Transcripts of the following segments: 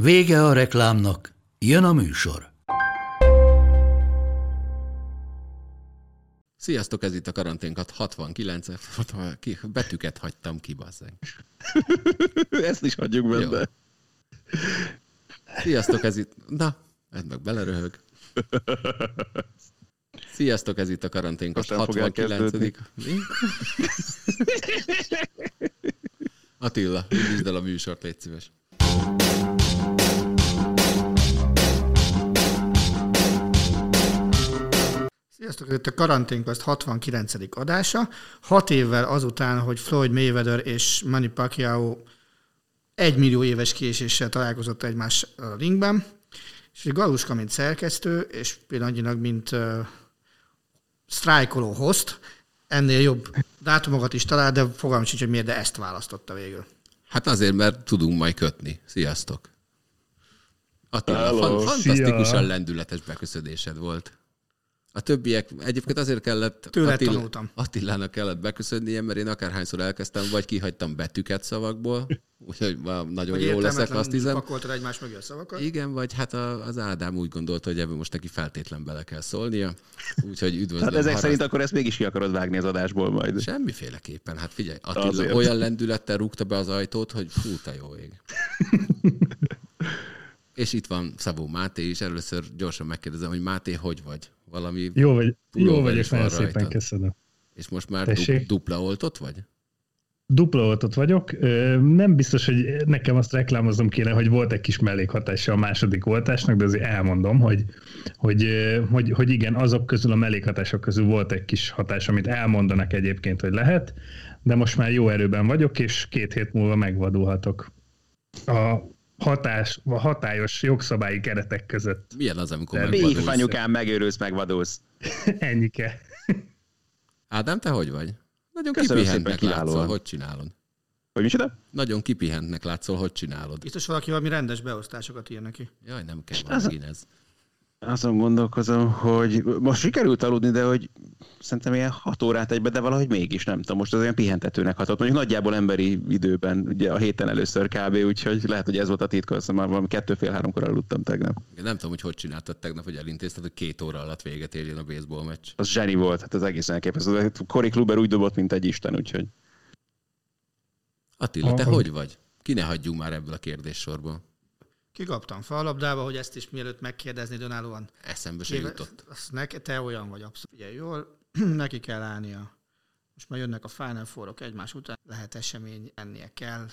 Vége a reklámnak, jön a műsor. Sziasztok, ez itt a karanténkat 69 betűket hagytam ki, bazzeg. Ezt is hagyjuk benne. Jó. Sziasztok, ez itt... Na, ez meg beleröhög. Sziasztok, ez itt a karanténkat 69 Attila, indítsd el a műsort, légy szíves. Sziasztok, itt a Karanténkast 69. adása. Hat évvel azután, hogy Floyd Mayweather és Manny Pacquiao egy millió éves késéssel találkozott egymás a ringben, és Galuska, mint szerkesztő, és pillanatnyilag, mint uh, sztrájkoló host, ennél jobb dátumokat is talál, de fogalmam sincs, hogy miért, de ezt választotta végül. Hát azért, mert tudunk majd kötni. Sziasztok! Attila, Hello, fan- fantasztikusan szia. lendületes beköszönésed volt. A többiek, egyébként azért kellett Tőle Attil, tanultam. Attilának kellett beköszönnie, mert én akárhányszor elkezdtem, vagy kihagytam betűket szavakból, úgyhogy nagyon vagy jó leszek, azt hiszem. pakoltad egymás mögé a szavakat. Igen, vagy hát az Ádám úgy gondolta, hogy ebből most neki feltétlen bele kell szólnia, úgyhogy üdvözlöm. Hát ezek haraszt... szerint akkor ezt mégis ki akarod vágni az adásból majd. Semmiféleképpen, hát figyelj, Attila azért. olyan lendülettel rúgta be az ajtót, hogy fú, te jó ég. És itt van Szabó Máté is, először gyorsan megkérdezem, hogy Máté, hogy vagy? Valami Jó, vagy, jó vagyok, nagyon szépen rajta. köszönöm. És most már Tessék? dupla oltott vagy? Dupla oltott vagyok. Nem biztos, hogy nekem azt reklámozom kéne, hogy volt egy kis mellékhatása a második oltásnak, de azért elmondom, hogy, hogy, hogy, hogy igen, azok közül, a mellékhatások közül volt egy kis hatás, amit elmondanak egyébként, hogy lehet, de most már jó erőben vagyok, és két hét múlva megvadulhatok. A hatás, a hatályos jogszabályi keretek között. Milyen az, amikor megvadulsz? Még anyukám, megőrülsz, megvadulsz. Ennyike. Ádám, te hogy vagy? Nagyon Köszönöm kipihentnek látszol, hogy csinálod? Hogy micsoda? Nagyon kipihentnek látszol, hogy csinálod. Biztos valaki valami rendes beosztásokat ír neki. Jaj, nem kell valami ez. Azon gondolkozom, hogy most sikerült aludni, de hogy szerintem ilyen hat órát egybe, de valahogy mégis nem tudom. Most az olyan pihentetőnek hatott. Mondjuk nagyjából emberi időben, ugye a héten először kb. Úgyhogy lehet, hogy ez volt a titka, azt már valami kettő-fél-háromkor aludtam tegnap. Én nem tudom, hogy hogy csináltad tegnap, hogy elintézted, hogy két óra alatt véget érjen a baseball meccs. Az zseni volt, hát az egészen elképesztő. Cory Kluber úgy dobott, mint egy isten, úgyhogy. Attila, te hogy vagy? Ki ne hagyjunk már ebből a kérdéssorból? Kikaptam fallabdába, hogy ezt is mielőtt megkérdezni dönállóan. Eszembe se jutott. Azt ne, te olyan vagy abszolút. Ugye jól, neki kell állnia. Most már jönnek a Final four egymás után. Lehet esemény, ennie kell.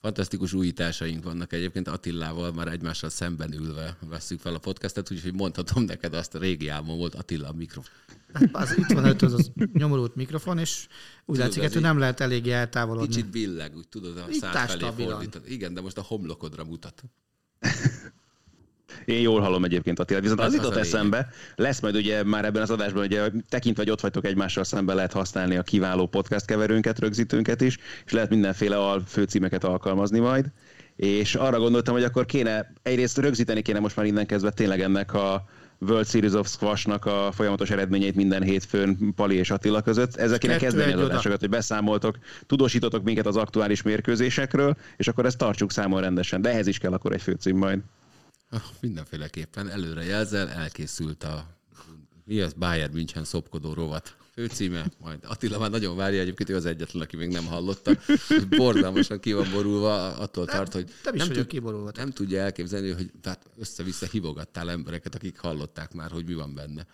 Fantasztikus újításaink vannak egyébként Attilával már egymással szemben ülve veszük fel a podcastet, úgyhogy mondhatom neked azt a régi álmom volt Attila a mikrofon. Hát az, itt van előtt az, az nyomorult mikrofon, és úgy látszik, hogy nem lehet eléggé eltávolodni. Kicsit billeg, úgy tudod, a szád felé fordítani. Igen, de most a homlokodra mutat. Én jól hallom egyébként Attila, viszont az, az jutott eszembe, lesz majd ugye már ebben az adásban, ugye tekintve, hogy ott vagytok egymással szemben lehet használni a kiváló podcast keverőnket, rögzítőnket is, és lehet mindenféle al főcímeket alkalmazni majd. És arra gondoltam, hogy akkor kéne, egyrészt rögzíteni kéne most már innen kezdve tényleg ennek a World Series of Squashnak a folyamatos eredményeit minden hétfőn Pali és Attila között. Ezzel kéne kezdeni az adásokat, hogy beszámoltok, tudósítotok minket az aktuális mérkőzésekről, és akkor ezt tartsuk számon rendesen. De ehhez is kell akkor egy főcím majd. Ah, mindenféleképpen előre jelzel, elkészült a mi az Bayern München szopkodó rovat főcíme, majd Attila már nagyon várja, egyébként ő az egyetlen, aki még nem hallotta. Borzalmasan ki van borulva, attól tart, hogy nem, nem, tud, kiborulva. nem tudja elképzelni, hogy tehát össze-vissza hívogattál embereket, akik hallották már, hogy mi van benne.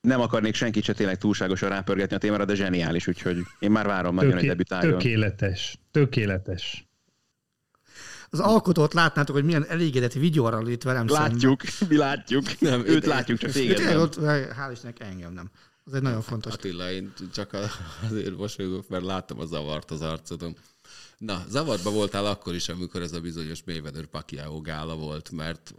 Nem akarnék senkit se tényleg túlságosan rápörgetni a témára, de zseniális, úgyhogy én már várom Töké- nagyon, hogy debütáljon. Tökéletes, tökéletes az alkotót látnátok, hogy milyen elégedett videóra itt velem Látjuk, szemben. mi látjuk. Nem, őt látjuk, csak téged nem. Ott, hál' Istennek engem nem. Az egy nagyon fontos. Attila, én csak azért mosolygok, mert láttam a zavart az arcodon. Na, zavarba voltál akkor is, amikor ez a bizonyos Mayweather Pacquiao gála volt, mert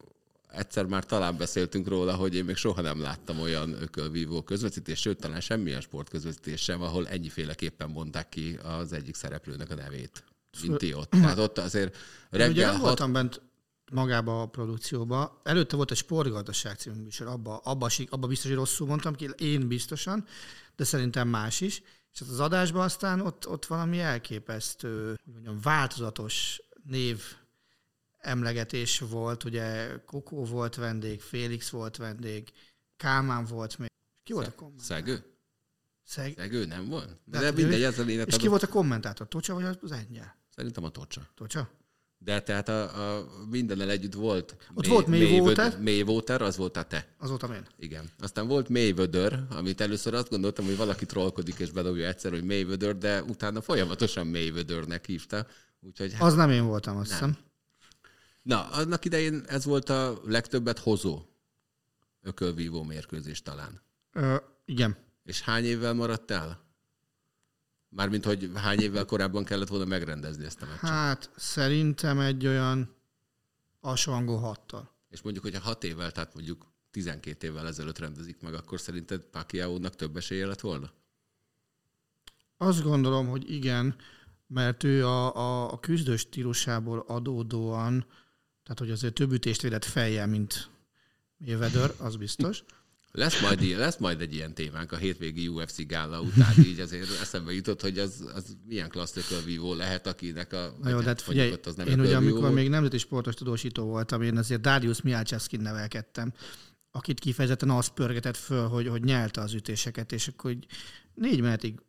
egyszer már talán beszéltünk róla, hogy én még soha nem láttam olyan ökölvívó közvetítést, sőt, talán semmilyen sportközvetítés sem, ahol ennyiféleképpen mondták ki az egyik szereplőnek a nevét, mint ti ott. Tehát ott azért Reggel ugye reggel nem hat... voltam bent magába a produkcióba. Előtte volt egy sportgazdaság című műsor, abba, abba, abba biztos, hogy rosszul mondtam ki, én biztosan, de szerintem más is. És hát az adásban aztán ott, ott valami elképesztő, mondjam, változatos név emlegetés volt, ugye Kokó volt vendég, Félix volt vendég, Kálmán volt még. Ki volt a kommentátor? Szegő? Szeg... Szegő nem volt? De, de mindegy, ez a lényeg. És ki volt a kommentátor? Tocsa vagy az ennyel? Szerintem a Tocsa. Tocsa? De tehát a, a mindennel együtt volt. Ott volt Mayweather. Mayweather, az volt a te. Az voltam én. Igen. Aztán volt Mayweather, amit először azt gondoltam, hogy valaki trollkodik és bedobja egyszer, hogy Mayweather, de utána folyamatosan Mayweathernek hívta. Úgyhogy hát, Az nem én voltam, azt hiszem. Na, annak idején ez volt a legtöbbet hozó ökölvívó mérkőzés talán. Ö, igen. És hány évvel maradt el? Mármint, hogy hány évvel korábban kellett volna megrendezni ezt a meccset. Hát szerintem egy olyan alsóhangú hattal. És mondjuk, hogyha hat évvel, tehát mondjuk 12 évvel ezelőtt rendezik meg, akkor szerinted Pacquiao-nak több esélye lett volna? Azt gondolom, hogy igen, mert ő a, a, a küzdő stílusából adódóan, tehát hogy azért több ütést védett fejjel, mint Mayweather, az biztos. Lesz majd, ilyen, lesz majd egy ilyen témánk a hétvégi UFC gála után, így azért eszembe jutott, hogy az, az milyen klassz ökölvívó lehet, akinek a... Na jó, de hát figyelj, az nem én ugye amikor volt. még nemzeti sportos tudósító voltam, én azért Darius Mialczewskin nevelkedtem, akit kifejezetten azt pörgetett föl, hogy, hogy nyelte az ütéseket, és akkor hogy négy menetig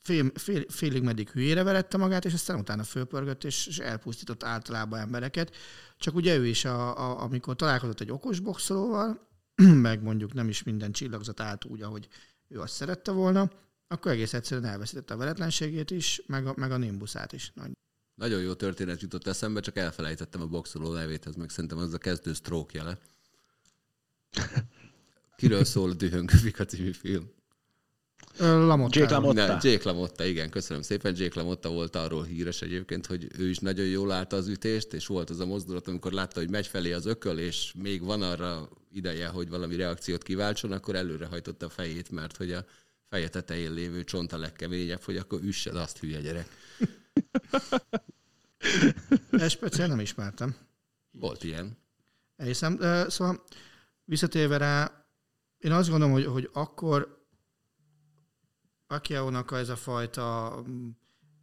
fél, fél, félig meddig hülyére verette magát, és aztán utána fölpörgött, és, és elpusztított általában embereket. Csak ugye ő is, a, a, amikor találkozott egy okos boxolóval, meg mondjuk nem is minden csillagzat állt úgy, ahogy ő azt szerette volna, akkor egész egyszerűen elveszítette a veretlenségét is, meg a, meg a nimbuszát is. Nagy. Nagyon jó történet jutott eszembe, csak elfelejtettem a boxoló nevét, ez meg szerintem az a kezdő stroke jele. Kiről szól a Dühöngő Vika című film? Lamotta. Jake LaMotta. Ne, Jake LaMotta, igen, köszönöm szépen. Jake LaMotta volt arról híres egyébként, hogy ő is nagyon jól látta az ütést, és volt az a mozdulat, amikor látta, hogy megy felé az ököl, és még van arra ideje, hogy valami reakciót kiváltson, akkor előrehajtotta a fejét, mert hogy a feje tetején lévő csont a legkeményebb, hogy akkor üssed azt, hülye gyerek. Ezt speciál nem ismertem. Volt ilyen. Elhiszem. Szóval visszatérve rá, én azt gondolom, hogy, hogy akkor Pacquiao-nak ez a fajta mm,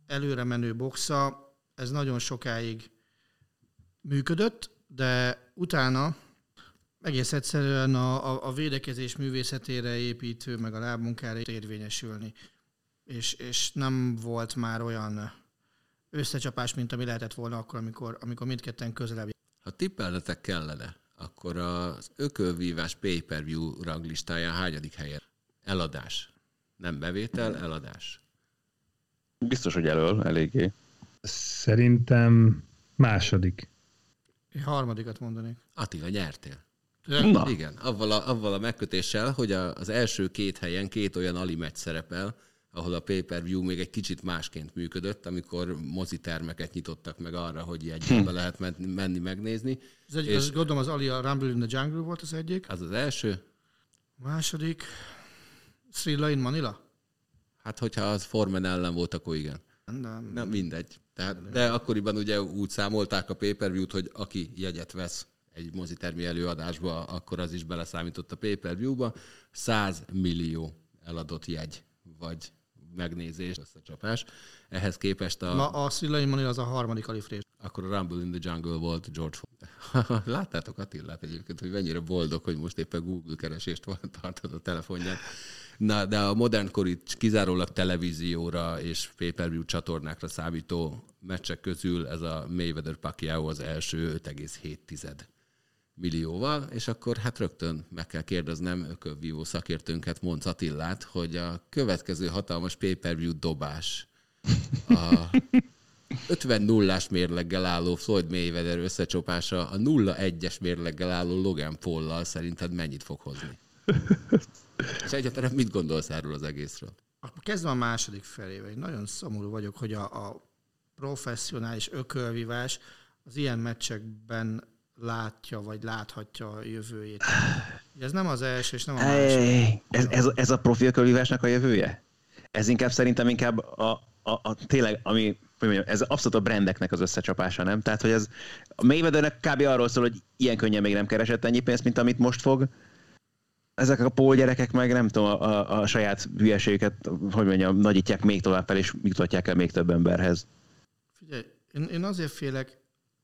előre menő boxa, ez nagyon sokáig működött, de utána egész egyszerűen a, a, a védekezés művészetére építő, meg a lábmunkára érvényesülni. És, és nem volt már olyan összecsapás, mint ami lehetett volna akkor, amikor, amikor mindketten közelebb Ha tippelnetek kellene, akkor az ökölvívás pay-per-view ranglistáján hányadik helyen? Eladás. Nem bevétel, eladás. Biztos, hogy elől eléggé. Szerintem második. Én harmadikat mondanék. Attila, nyertél. Na, Igen, avval a, avval a megkötéssel, hogy a, az első két helyen két olyan ali meccs szerepel, ahol a pay-per-view még egy kicsit másként működött, amikor mozitermeket nyitottak meg arra, hogy jegybe lehet men- menni megnézni. Az egyik, És- az, gondolom az Ali a Rumble in the Jungle volt az egyik. Az az első, második, Thrilla in Manila. hát hogyha az Forman ellen volt, akkor igen. Nem, Nem, mindegy. Tehát, de akkoriban ugye úgy számolták a pay-per-view-t, hogy aki jegyet vesz egy mozitermi előadásba, akkor az is beleszámított a pay-per-view-ba. 100 millió eladott jegy, vagy megnézés, összecsapás. Ehhez képest a, Ma a Manila az a harmadik Ali Fraser. akkor a Rumble in the Jungle volt George. Láttátok Attilát egyébként, hogy mennyire boldog, hogy most éppen Google keresést tartod a telefonján. Na, de a modernkori kizárólag televízióra és pay-per-view csatornákra számító meccsek közül ez a Mayweather Pacquiao az első 5,7 millióval, és akkor hát rögtön meg kell kérdeznem ökölvívó szakértőnket, Monc Attillát, hogy a következő hatalmas pay-per-view dobás a 50 nullás mérleggel álló Floyd Mayweather összecsapása a 0-1-es mérleggel álló Logan Paul-lal szerinted mennyit fog hozni? És egyáltalán mit gondolsz erről az egészről? Kezdem a második felével. Én nagyon szomorú vagyok, hogy a, a professzionális ökölvívás az ilyen meccsekben látja, vagy láthatja a jövőjét. Ez nem az első, és nem a második. Ez, ez, ez a profi a jövője? Ez inkább szerintem inkább a, a, a tényleg, ami, hogy mondjam, ez abszolút a brandeknek az összecsapása, nem? Tehát, hogy ez a Mayweathernek kb. arról szól, hogy ilyen könnyen még nem keresett ennyi pénzt, mint amit most fog. Ezek a pól gyerekek meg nem tudom, a, a, a saját hülyeségüket, hogy mondjam, nagyítják még tovább fel, és mutatják el még több emberhez. Figyelj, én, én azért félek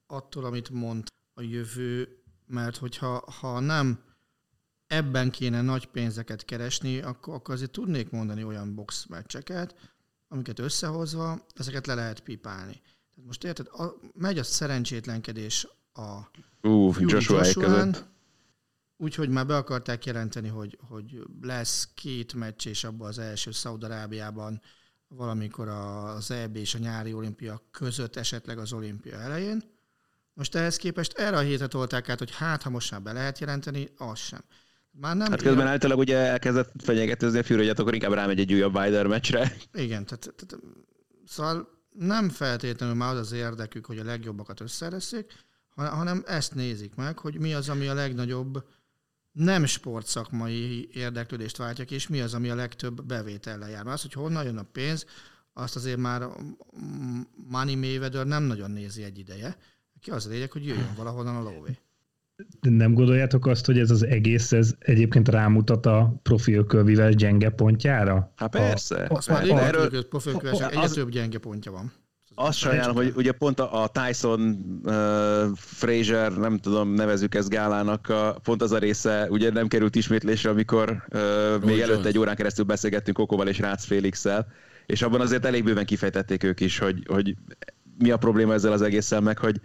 attól, amit mond a jövő, mert hogyha ha nem ebben kéne nagy pénzeket keresni, akkor, akkor azért tudnék mondani olyan box meccseket, amiket összehozva, ezeket le lehet pipálni. Tehát most érted, a, megy a szerencsétlenkedés a Ú, Joshua között. Úgyhogy már be akarták jelenteni, hogy, hogy lesz két meccs, és abban az első Szaudarábiában valamikor az EB és a nyári olimpia között, esetleg az olimpia elején. Most ehhez képest erre a hétre tolták át, hogy hát, ha most már be lehet jelenteni, az sem. Már nem Hát közben általában ugye elkezdett fenyegetőzni a Fury, hogy hát akkor inkább rámegy egy újabb Wilder meccsre. Igen, tehát, tehát szóval nem feltétlenül már az az érdekük, hogy a legjobbakat összereszék, hanem ezt nézik meg, hogy mi az, ami a legnagyobb nem sportszakmai érdeklődést váltja ki, és mi az, ami a legtöbb bevétellel jár. Mert az, hogy honnan jön a pénz, azt azért már Money Mayweather nem nagyon nézi egy ideje. Ki az a lényeg, hogy jöjjön valahonnan a lóvé. De nem gondoljátok azt, hogy ez az egész, ez egyébként rámutat a profi ökölvívás gyenge pontjára? Hát persze. Azt már régóta Erről- profilkövesek egyre több gyenge pontja van. Azt sajnálom, hogy ugye pont a a Tyson uh, Fraser, nem tudom, nevezük ezt gálának, a, pont az a része ugye nem került ismétlésre, amikor uh, még előtte egy órán keresztül beszélgettünk Kokóval és Rácz Félix-szel, és abban azért elég bőven kifejtették ők is, hogy, hogy mi a probléma ezzel az egésszel, meg hogy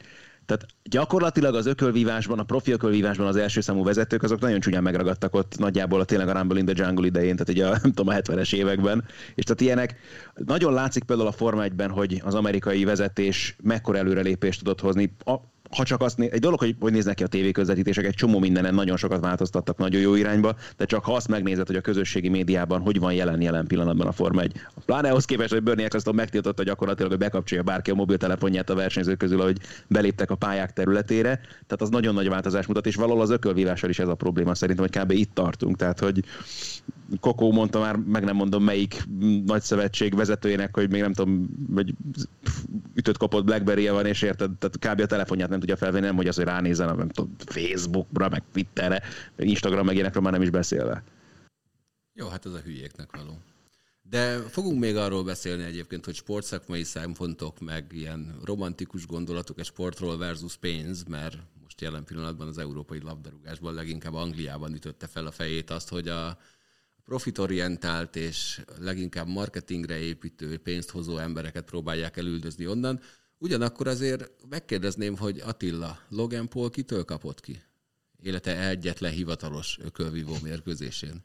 tehát gyakorlatilag az ökölvívásban, a profi ökölvívásban az első számú vezetők, azok nagyon csúnyán megragadtak ott nagyjából a tényleg a Rumble in the Jungle idején, tehát ugye a, nem tudom, a 70-es években. És tehát ilyenek, nagyon látszik például a Forma 1-ben, hogy az amerikai vezetés mekkora előrelépést tudott hozni. A, ha csak azt, né- egy dolog, hogy, hogy néznek ki a tévéközvetítések, egy csomó mindenen nagyon sokat változtattak nagyon jó irányba, de csak ha azt megnézed, hogy a közösségi médiában hogy van jelen jelen pillanatban a Forma 1. Pláne ahhoz képest, hogy Bernie Eccleston megtiltotta gyakorlatilag, hogy bekapcsolja bárki a mobiltelefonját a versenyzők közül, ahogy beléptek a pályák területére. Tehát az nagyon nagy változás mutat, és valahol az ökölvívással is ez a probléma szerintem, hogy kb. itt tartunk. Tehát, hogy Kokó mondta már, meg nem mondom melyik nagy szövetség vezetőjének, hogy még nem tudom, hogy ütött kapott blackberry van, és érted, tehát kb. a telefonját nem tudja felvenni, nem hogy az, hogy ránézzen, nem tudom, Facebookra, meg Twitterre, meg Instagram, meg ilyenekről már nem is beszélve. Jó, hát ez a hülyéknek való. De fogunk még arról beszélni egyébként, hogy sportszakmai szempontok, meg ilyen romantikus gondolatok egy sportról versus pénz, mert most jelen pillanatban az európai labdarúgásban leginkább Angliában ütötte fel a fejét azt, hogy a profitorientált és leginkább marketingre építő, pénzt hozó embereket próbálják elüldözni onnan. Ugyanakkor azért megkérdezném, hogy Attila, Logan Paul kitől kapott ki? Élete egyetlen hivatalos ökölvívó mérkőzésén.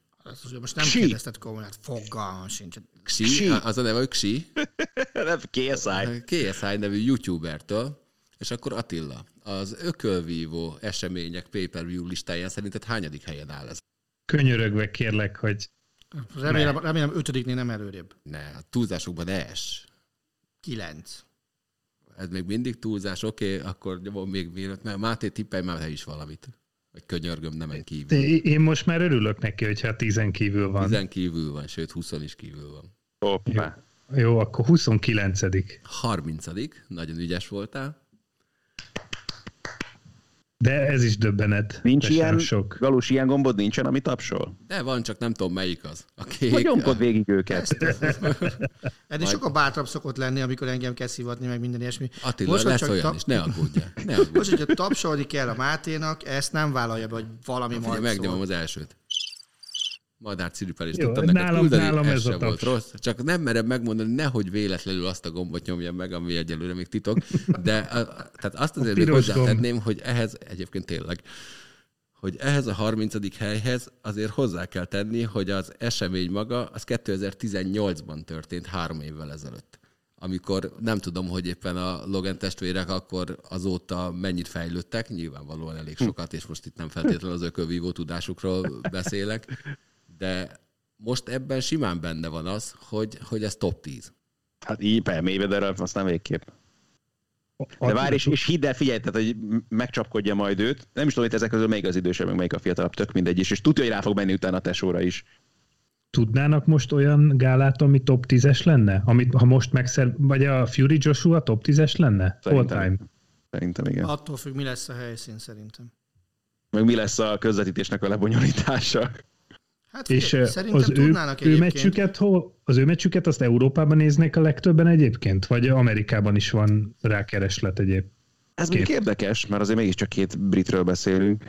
Most nem Xi. kérdezted komolyan, hát fogalmam sincs. Xi, Xi. az a neve, hogy Xi, Nem, KSI. KSI nevű youtubertől, és akkor Attila, az ökölvívó események pay-per-view listáján szerinted hányadik helyen áll ez? Könyörögve kérlek, hogy Remélem, remélem ötödiknél nem előrébb. Ne, a túlzásokban ne es. Kilenc. Ez még mindig túlzás, oké, okay, akkor van még mielőtt, mert Máté tippelj már te is valamit. Vagy könyörgöm, nemen kívül. Én én most már örülök neki, hogyha tizen kívül van. Tizen kívül van, sőt 20 is kívül van. Hoppá. Jó, akkor 29 30 nagyon ügyes voltál. De ez is döbbenet. Nincs ilyen, sok. galus ilyen gombod nincsen, ami tapsol? De van, csak nem tudom melyik az. A kék. Nyomkod végig őket. Ennél sokkal bátrabb szokott lenni, amikor engem kell szivatni, meg minden ilyesmi. Attila, Most, lesz csak olyan ta- is, ne aggódjál. Ne aggódjál. Most, hogyha tapsolni kell a Máténak, ezt nem vállalja be, hogy valami majd megnyomom az elsőt. Madár ciripel is Jó, tudtam neked nálam- küldeni, nálam ez, ez a sem volt rossz. Csak nem merem megmondani, nehogy véletlenül azt a gombot nyomjam meg, ami egyelőre még titok. De a, tehát azt azért még hozzátenném, hogy ehhez egyébként tényleg, hogy ehhez a 30. helyhez azért hozzá kell tenni, hogy az esemény maga az 2018-ban történt három évvel ezelőtt amikor nem tudom, hogy éppen a Logan testvérek akkor azóta mennyit fejlődtek, nyilvánvalóan elég sokat, és most itt nem feltétlenül az ökölvívó tudásukról beszélek, de most ebben simán benne van az, hogy, hogy ez top 10. Hát így, per Mayweather, azt nem végképp. De várj, és, és hidd el, figyelj, tehát, hogy megcsapkodja majd őt. Nem is tudom, hogy ezek közül melyik az idősebb, meg melyik a fiatalabb, tök mindegy is. És tudja, hogy rá fog menni utána a tesóra is. Tudnának most olyan gálát, ami top 10-es lenne? Amit, ha most megszer... Vagy a Fury Joshua top 10-es lenne? Szerintem. All time. Szerintem igen. Attól függ, mi lesz a helyszín szerintem. Meg mi lesz a közvetítésnek a lebonyolítása. Hát És az ő, tudnának ő meccsüket, hol, az ő meccsüket azt Európában néznék a legtöbben egyébként? Vagy Amerikában is van rákereslet egyéb? Ez mondjuk érdekes, mert azért mégiscsak két britről beszélünk.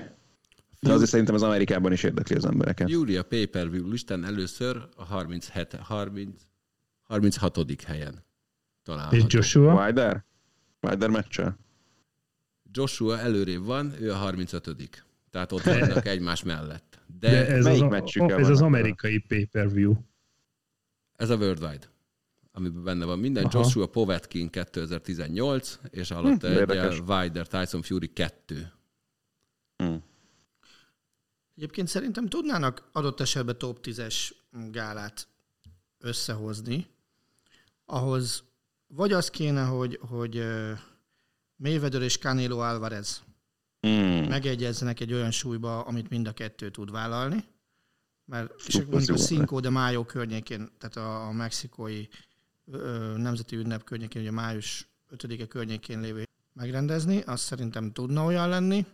De azért szerintem az Amerikában is érdekli az embereket. Júlia pay-per-view listán először a 37, 30, 36. helyen található. És Joshua? Wilder? Wilder meccsel? Joshua előrébb van, ő a 35 Tehát ott vannak egymás mellett. De, De ez, melyik az, meccsükkel a, ez van az amerikai pay-per-view. ez a Worldwide, amiben benne van minden. Aha. Joshua Povetkin 2018, és alatta Hm, egy érdekes. Wilder Tyson Fury 2. Hm. Egyébként szerintem tudnának adott esetben top 10-es gálát összehozni, ahhoz vagy az kéne, hogy, hogy Mayweather és Canelo Alvarez Hmm. megegyezzenek egy olyan súlyba, amit mind a kettő tud vállalni, mert és mondjuk a Cinco de Mayo környékén, tehát a, a mexikói ö, nemzeti ünnep környékén, ugye május 5-e környékén lévő megrendezni, az szerintem tudna olyan lenni.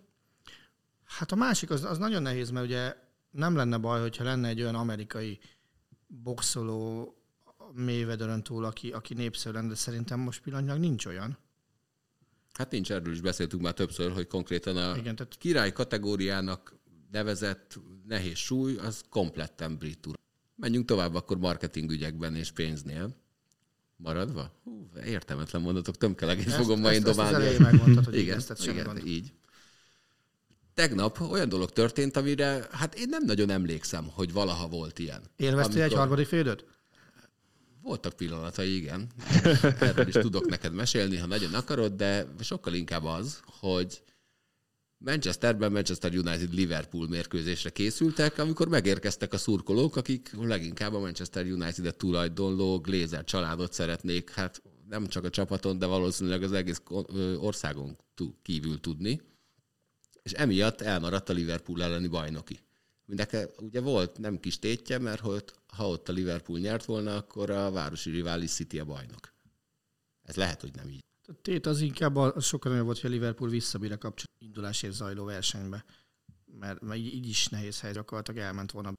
Hát a másik az, az nagyon nehéz, mert ugye nem lenne baj, hogyha lenne egy olyan amerikai boxoló Mayweatheren túl, aki, aki népszerű lenne, de szerintem most pillanatnyilag nincs olyan. Hát nincs, erről is beszéltünk már többször, hogy konkrétan a Igen, tehát király kategóriának nevezett nehéz súly, az kompletten brit ura. Menjünk tovább akkor marketing ügyekben és pénznél. Maradva? Hú, értelmetlen mondatok, tömkelegét Ezt- fogom ma én ezt- ezt dobálni. elején megmondtad, hogy igen, ezt igen, gond. így. Tegnap olyan dolog történt, amire hát én nem nagyon emlékszem, hogy valaha volt ilyen. élveztél egy Amikor- harmadik félidőt? Voltak pillanatai, igen. Erről is tudok neked mesélni, ha nagyon akarod, de sokkal inkább az, hogy Manchesterben Manchester United Liverpool mérkőzésre készültek, amikor megérkeztek a szurkolók, akik leginkább a Manchester United-et tulajdonló Glazer családot szeretnék, hát nem csak a csapaton, de valószínűleg az egész országon kívül tudni. És emiatt elmaradt a Liverpool elleni bajnoki. Mindeke, ugye volt nem kis tétje, mert hogy ha ott a Liverpool nyert volna, akkor a városi rivális City a bajnok. Ez lehet, hogy nem így. A tét az inkább a- az sokkal nagyobb volt, hogy a Liverpool visszabír a kapcsolat indulásért zajló versenybe. Mert, mert így így is nehéz hely gyakorlatilag elment volna.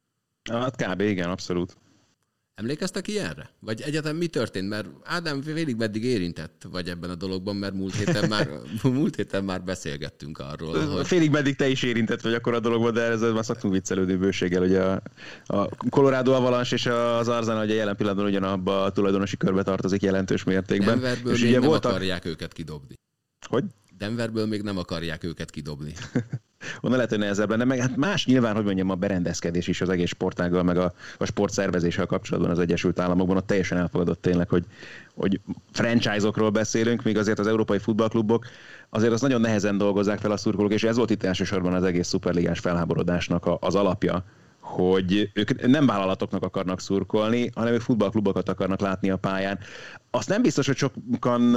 Hát kb. igen, abszolút. Emlékeztek ilyenre? Vagy egyetem mi történt? Mert Ádám félig meddig érintett vagy ebben a dologban, mert múlt héten már, múlt héten már beszélgettünk arról, hogy Félig meddig te is érintett vagy akkor a dologban, de ezzel már szoktunk viccelődni bőséggel, hogy a, a Colorado Avalanche és az Arsenal ugye jelen pillanatban ugyanabba a tulajdonosi körbe tartozik jelentős mértékben. Denverből és még ugye nem voltak, akarják őket kidobni. hogy? Denverből még nem akarják őket kidobni. Onnan lehet, hogy nehezebb lenne, meg hát más nyilván, hogy mondjam, a berendezkedés is az egész sportággal, meg a, a sportszervezéssel kapcsolatban az Egyesült Államokban, ott teljesen elfogadott tényleg, hogy, hogy franchise-okról beszélünk, míg azért az európai futballklubok azért az nagyon nehezen dolgozzák fel a szurkolók, és ez volt itt elsősorban az egész szuperligás felháborodásnak a, az alapja, hogy ők nem vállalatoknak akarnak szurkolni, hanem ők futballklubokat akarnak látni a pályán. Azt nem biztos, hogy sokan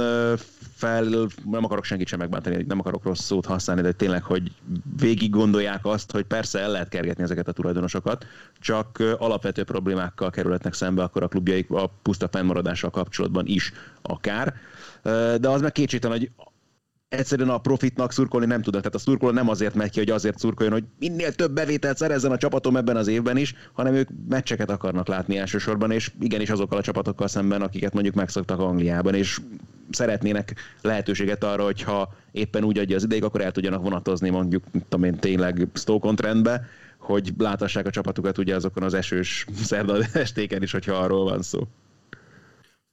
fel, nem akarok senkit sem megbántani, nem akarok rossz szót használni, de tényleg, hogy végig gondolják azt, hogy persze el lehet kergetni ezeket a tulajdonosokat, csak alapvető problémákkal kerülhetnek szembe akkor a klubjaik a puszta fennmaradással kapcsolatban is akár. De az meg kétségtelen, hogy egyszerűen a profitnak szurkolni nem tudnak. Tehát a szurkoló nem azért megy ki, hogy azért szurkoljon, hogy minél több bevételt szerezzen a csapatom ebben az évben is, hanem ők meccseket akarnak látni elsősorban, és igenis azokkal a csapatokkal szemben, akiket mondjuk megszoktak Angliában, és szeretnének lehetőséget arra, hogy ha éppen úgy adja az ideig, akkor el tudjanak vonatozni mondjuk, tudom én, tényleg Stoke-on-trendbe, hogy láthassák a csapatukat ugye azokon az esős szerda estéken is, hogyha arról van szó.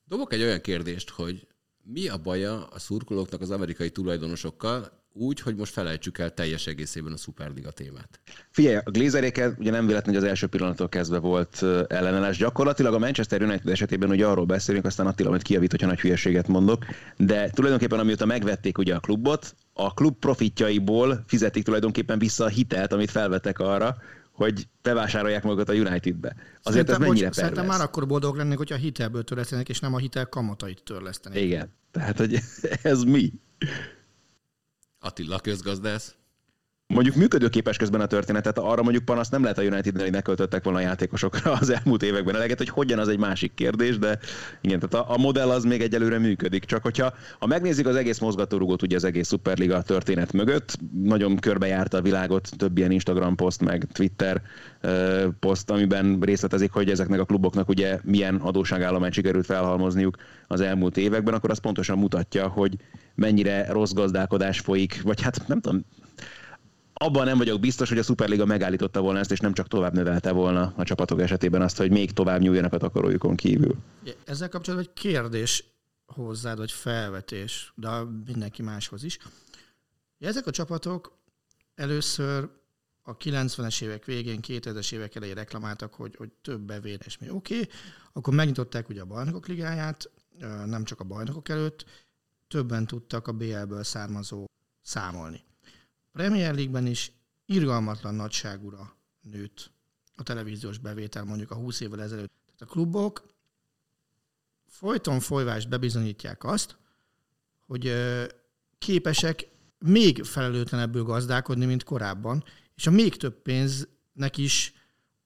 Dobok egy olyan kérdést, hogy mi a baja a szurkolóknak az amerikai tulajdonosokkal, úgy, hogy most felejtsük el teljes egészében a Superliga témát. Figyelj, a Glazeréket ugye nem véletlen, hogy az első pillanattól kezdve volt ellenállás. Gyakorlatilag a Manchester United esetében ugye arról beszélünk, aztán Attila majd kijavít, hogyha nagy hülyeséget mondok, de tulajdonképpen amióta megvették ugye a klubot, a klub profitjaiból fizetik tulajdonképpen vissza a hitelt, amit felvettek arra, hogy bevásárolják magukat a Unitedbe. Azért Szerintem, ez mennyire bocs, Szerintem már akkor boldog lennék, hogyha a hitelből törlesztenek, és nem a hitel kamatait törlesztenék. Igen. Tehát, hogy ez mi? Attila közgazdász. Mondjuk működőképes közben a történetet, arra mondjuk panaszt nem lehet a united hogy ne költöttek volna a játékosokra az elmúlt években eleget, hogy hogyan az egy másik kérdés, de igen, tehát a, a modell az még egyelőre működik. Csak hogyha ha megnézzük az egész mozgatórugót ugye az egész Superliga történet mögött, nagyon körbejárta a világot több ilyen Instagram poszt, meg Twitter uh, poszt, amiben részletezik, hogy ezeknek a kluboknak ugye milyen adósságállományt sikerült felhalmozniuk az elmúlt években, akkor az pontosan mutatja, hogy mennyire rossz gazdálkodás folyik, vagy hát nem tudom, abban nem vagyok biztos, hogy a Superliga megállította volna ezt, és nem csak tovább növelte volna a csapatok esetében azt, hogy még tovább nyúljanak a takarójukon kívül. Ezzel kapcsolatban egy kérdés hozzád, vagy felvetés, de mindenki máshoz is. Ezek a csapatok először a 90-es évek végén, 2000-es évek elején reklamáltak, hogy, hogy több bevéres, mi oké, okay. akkor megnyitották ugye a bajnokok ligáját, nem csak a bajnokok előtt, többen tudtak a BL-ből származó számolni. Premier League-ben is irgalmatlan nagyságúra nőtt a televíziós bevétel mondjuk a 20 évvel ezelőtt. Tehát a klubok folyton folyvást bebizonyítják azt, hogy képesek még felelőtlenebbül gazdálkodni, mint korábban, és a még több pénznek is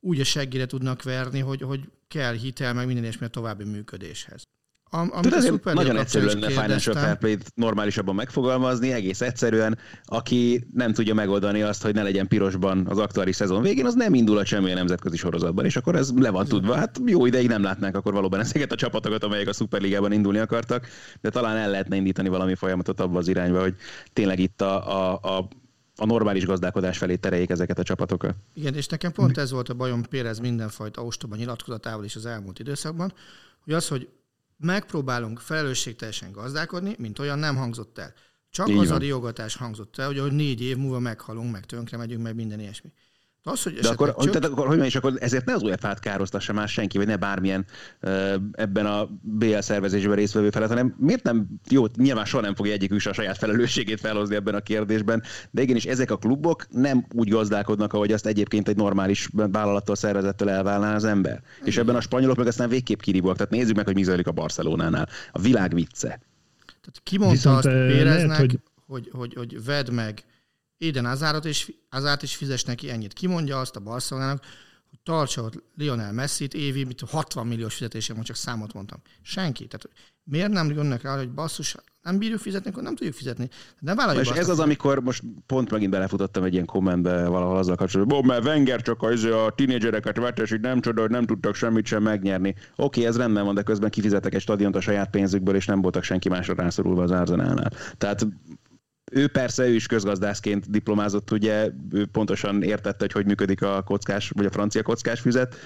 úgy a seggére tudnak verni, hogy, hogy kell hitel, meg minden ilyesmi a további működéshez. Am, Tehát azért nagyon egyszerű lenne Financial Fair Play-t normálisabban megfogalmazni, egész egyszerűen, aki nem tudja megoldani azt, hogy ne legyen pirosban az aktuális szezon végén, az nem indul a semmilyen nemzetközi sorozatban, és akkor ez le van tudva. Hát jó ideig nem látnánk akkor valóban ezeket a csapatokat, amelyek a Superligában indulni akartak, de talán el lehetne indítani valami folyamatot abba az irányba, hogy tényleg itt a, a, a a normális gazdálkodás felé tereljék ezeket a csapatokat. Igen, és nekem pont ez volt a bajom Pérez mindenfajta ostoba nyilatkozatával is az elmúlt időszakban, hogy az, hogy megpróbálunk felelősségteljesen gazdálkodni, mint olyan nem hangzott el. Csak Így az a riogatás hangzott el, hogy, hogy négy év múlva meghalunk, meg tönkre megyünk, meg minden ilyesmi. Az, hogy De akkor, csak... tehát akkor, hogy és akkor ezért ne az UEFA-t károztassa már senki, vagy ne bármilyen ebben a BL szervezésben résztvevő felett, hanem miért nem, jó, nyilván soha nem fogja egyikük a saját felelősségét felhozni ebben a kérdésben, de igenis ezek a klubok nem úgy gazdálkodnak, ahogy azt egyébként egy normális vállalattól, szervezettől elválná az ember. Igen. És ebben a spanyolok meg aztán végképp kirívóak. Tehát nézzük meg, hogy mi zajlik a Barcelonánál. A világ vicce. Tehát ki mondta Viszont, azt lehet, hogy... Hogy, hogy, hogy vedd meg Éden Azárat és, Azárt is fizes neki ennyit. Kimondja azt a Barcelonának, hogy tartsa ott Lionel Messi-t évi, mit 60 milliós fizetésem, most csak számot mondtam. Senki. Tehát miért nem jönnek rá, hogy basszus, nem bírjuk fizetni, akkor nem tudjuk fizetni. De vállaljuk És ez az, amikor most pont megint belefutottam egy ilyen kommentbe valahol azzal kapcsolatban, hogy mert Wenger csak az, a tínédzsereket vett, és így nem csoda, hogy nem tudtak semmit sem megnyerni. Oké, ez rendben van, de közben kifizetek egy stadiont a saját pénzükből, és nem voltak senki másra rászorulva az Arzenálnál. Tehát ő persze, ő is közgazdászként diplomázott, ugye, ő pontosan értette, hogy hogy működik a kockás, vagy a francia kockás füzet.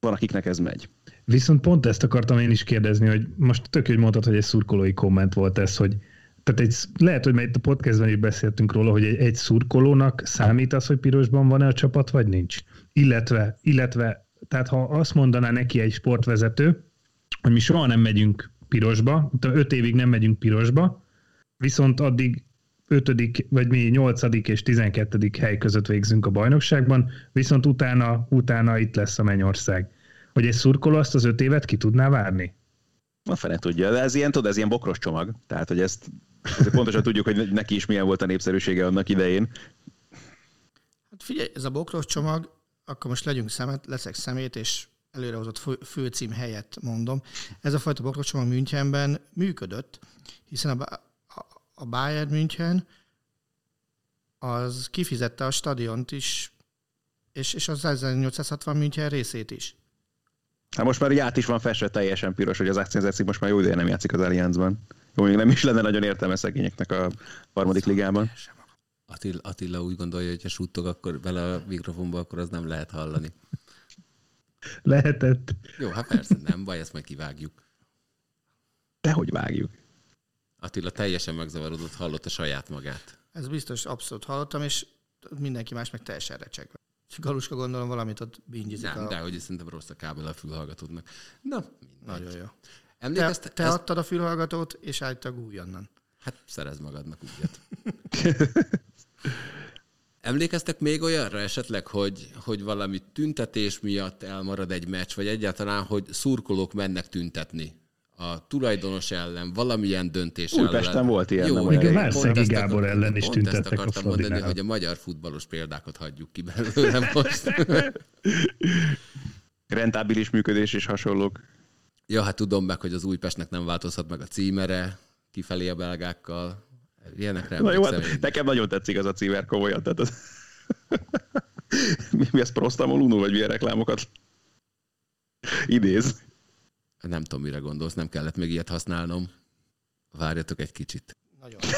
Van, akiknek ez megy. Viszont pont ezt akartam én is kérdezni, hogy most tök, hogy mondtad, hogy egy szurkolói komment volt ez, hogy tehát egy, lehet, hogy itt a podcastben is beszéltünk róla, hogy egy, egy szurkolónak számít az, hogy pirosban van-e a csapat, vagy nincs. Illetve, illetve tehát ha azt mondaná neki egy sportvezető, hogy mi soha nem megyünk pirosba, öt évig nem megyünk pirosba, viszont addig ötödik, vagy mi nyolcadik és tizenkettedik hely között végzünk a bajnokságban, viszont utána, utána itt lesz a Mennyország. Hogy egy szurkoló azt az öt évet ki tudná várni? A fene tudja, de ez ilyen, tudod, ez ilyen bokros csomag. Tehát, hogy ezt, ezt pontosan tudjuk, hogy neki is milyen volt a népszerűsége annak idején. Hát figyelj, ez a bokros csomag, akkor most legyünk szemet, leszek szemét, és előrehozott fő, főcím helyett mondom. Ez a fajta bokros csomag Münchenben működött, hiszen a a Bayern München az kifizette a stadiont is, és, és az 1860 München részét is. Hát most már át is van festve teljesen piros, hogy az akciózetszik most már jó ideje nem játszik az Allianzban. Jó, még nem is lenne nagyon értelme szegényeknek a harmadik ligában. Attila, Attila úgy gondolja, hogy ha suttog akkor vele a mikrofonba, akkor az nem lehet hallani. Lehetett. Jó, hát persze, nem baj, ezt majd kivágjuk. Dehogy vágjuk. Attila teljesen megzavarodott, hallotta saját magát. Ez biztos, abszolút hallottam, és mindenki más meg teljesen recsegve. Galuska gondolom valamit ott bingyizik. Nem, a... de hogy szerintem rossz a kábel a fülhallgatódnak. Na, mindegy. Nagyon jó. Emlékezte, te, te ez... adtad a fülhallgatót, és állítag újonnan. Hát szerez magadnak újat. Emlékeztek még olyanra esetleg, hogy, hogy valami tüntetés miatt elmarad egy meccs, vagy egyáltalán, hogy szurkolók mennek tüntetni a tulajdonos ellen, valamilyen döntés Újpesten ellen. volt ilyen, Jó, rég. Várszegi Gábor akar- ellen is pont ezt tüntettek a akartam mondani, Fradinál. hogy a magyar futballos példákat hagyjuk ki belőle most. Rentábilis működés és hasonlók. ja, hát tudom meg, hogy az Újpestnek nem változhat meg a címere, kifelé a belgákkal. Ilyenekre Na jó, hát nekem nagyon tetszik az a címer komolyan. Tehát az... mi, mi ez Prostamol Uno, vagy milyen reklámokat idéz? Nem tudom, mire gondolsz, nem kellett még ilyet használnom. Várjatok egy kicsit. Nagyon.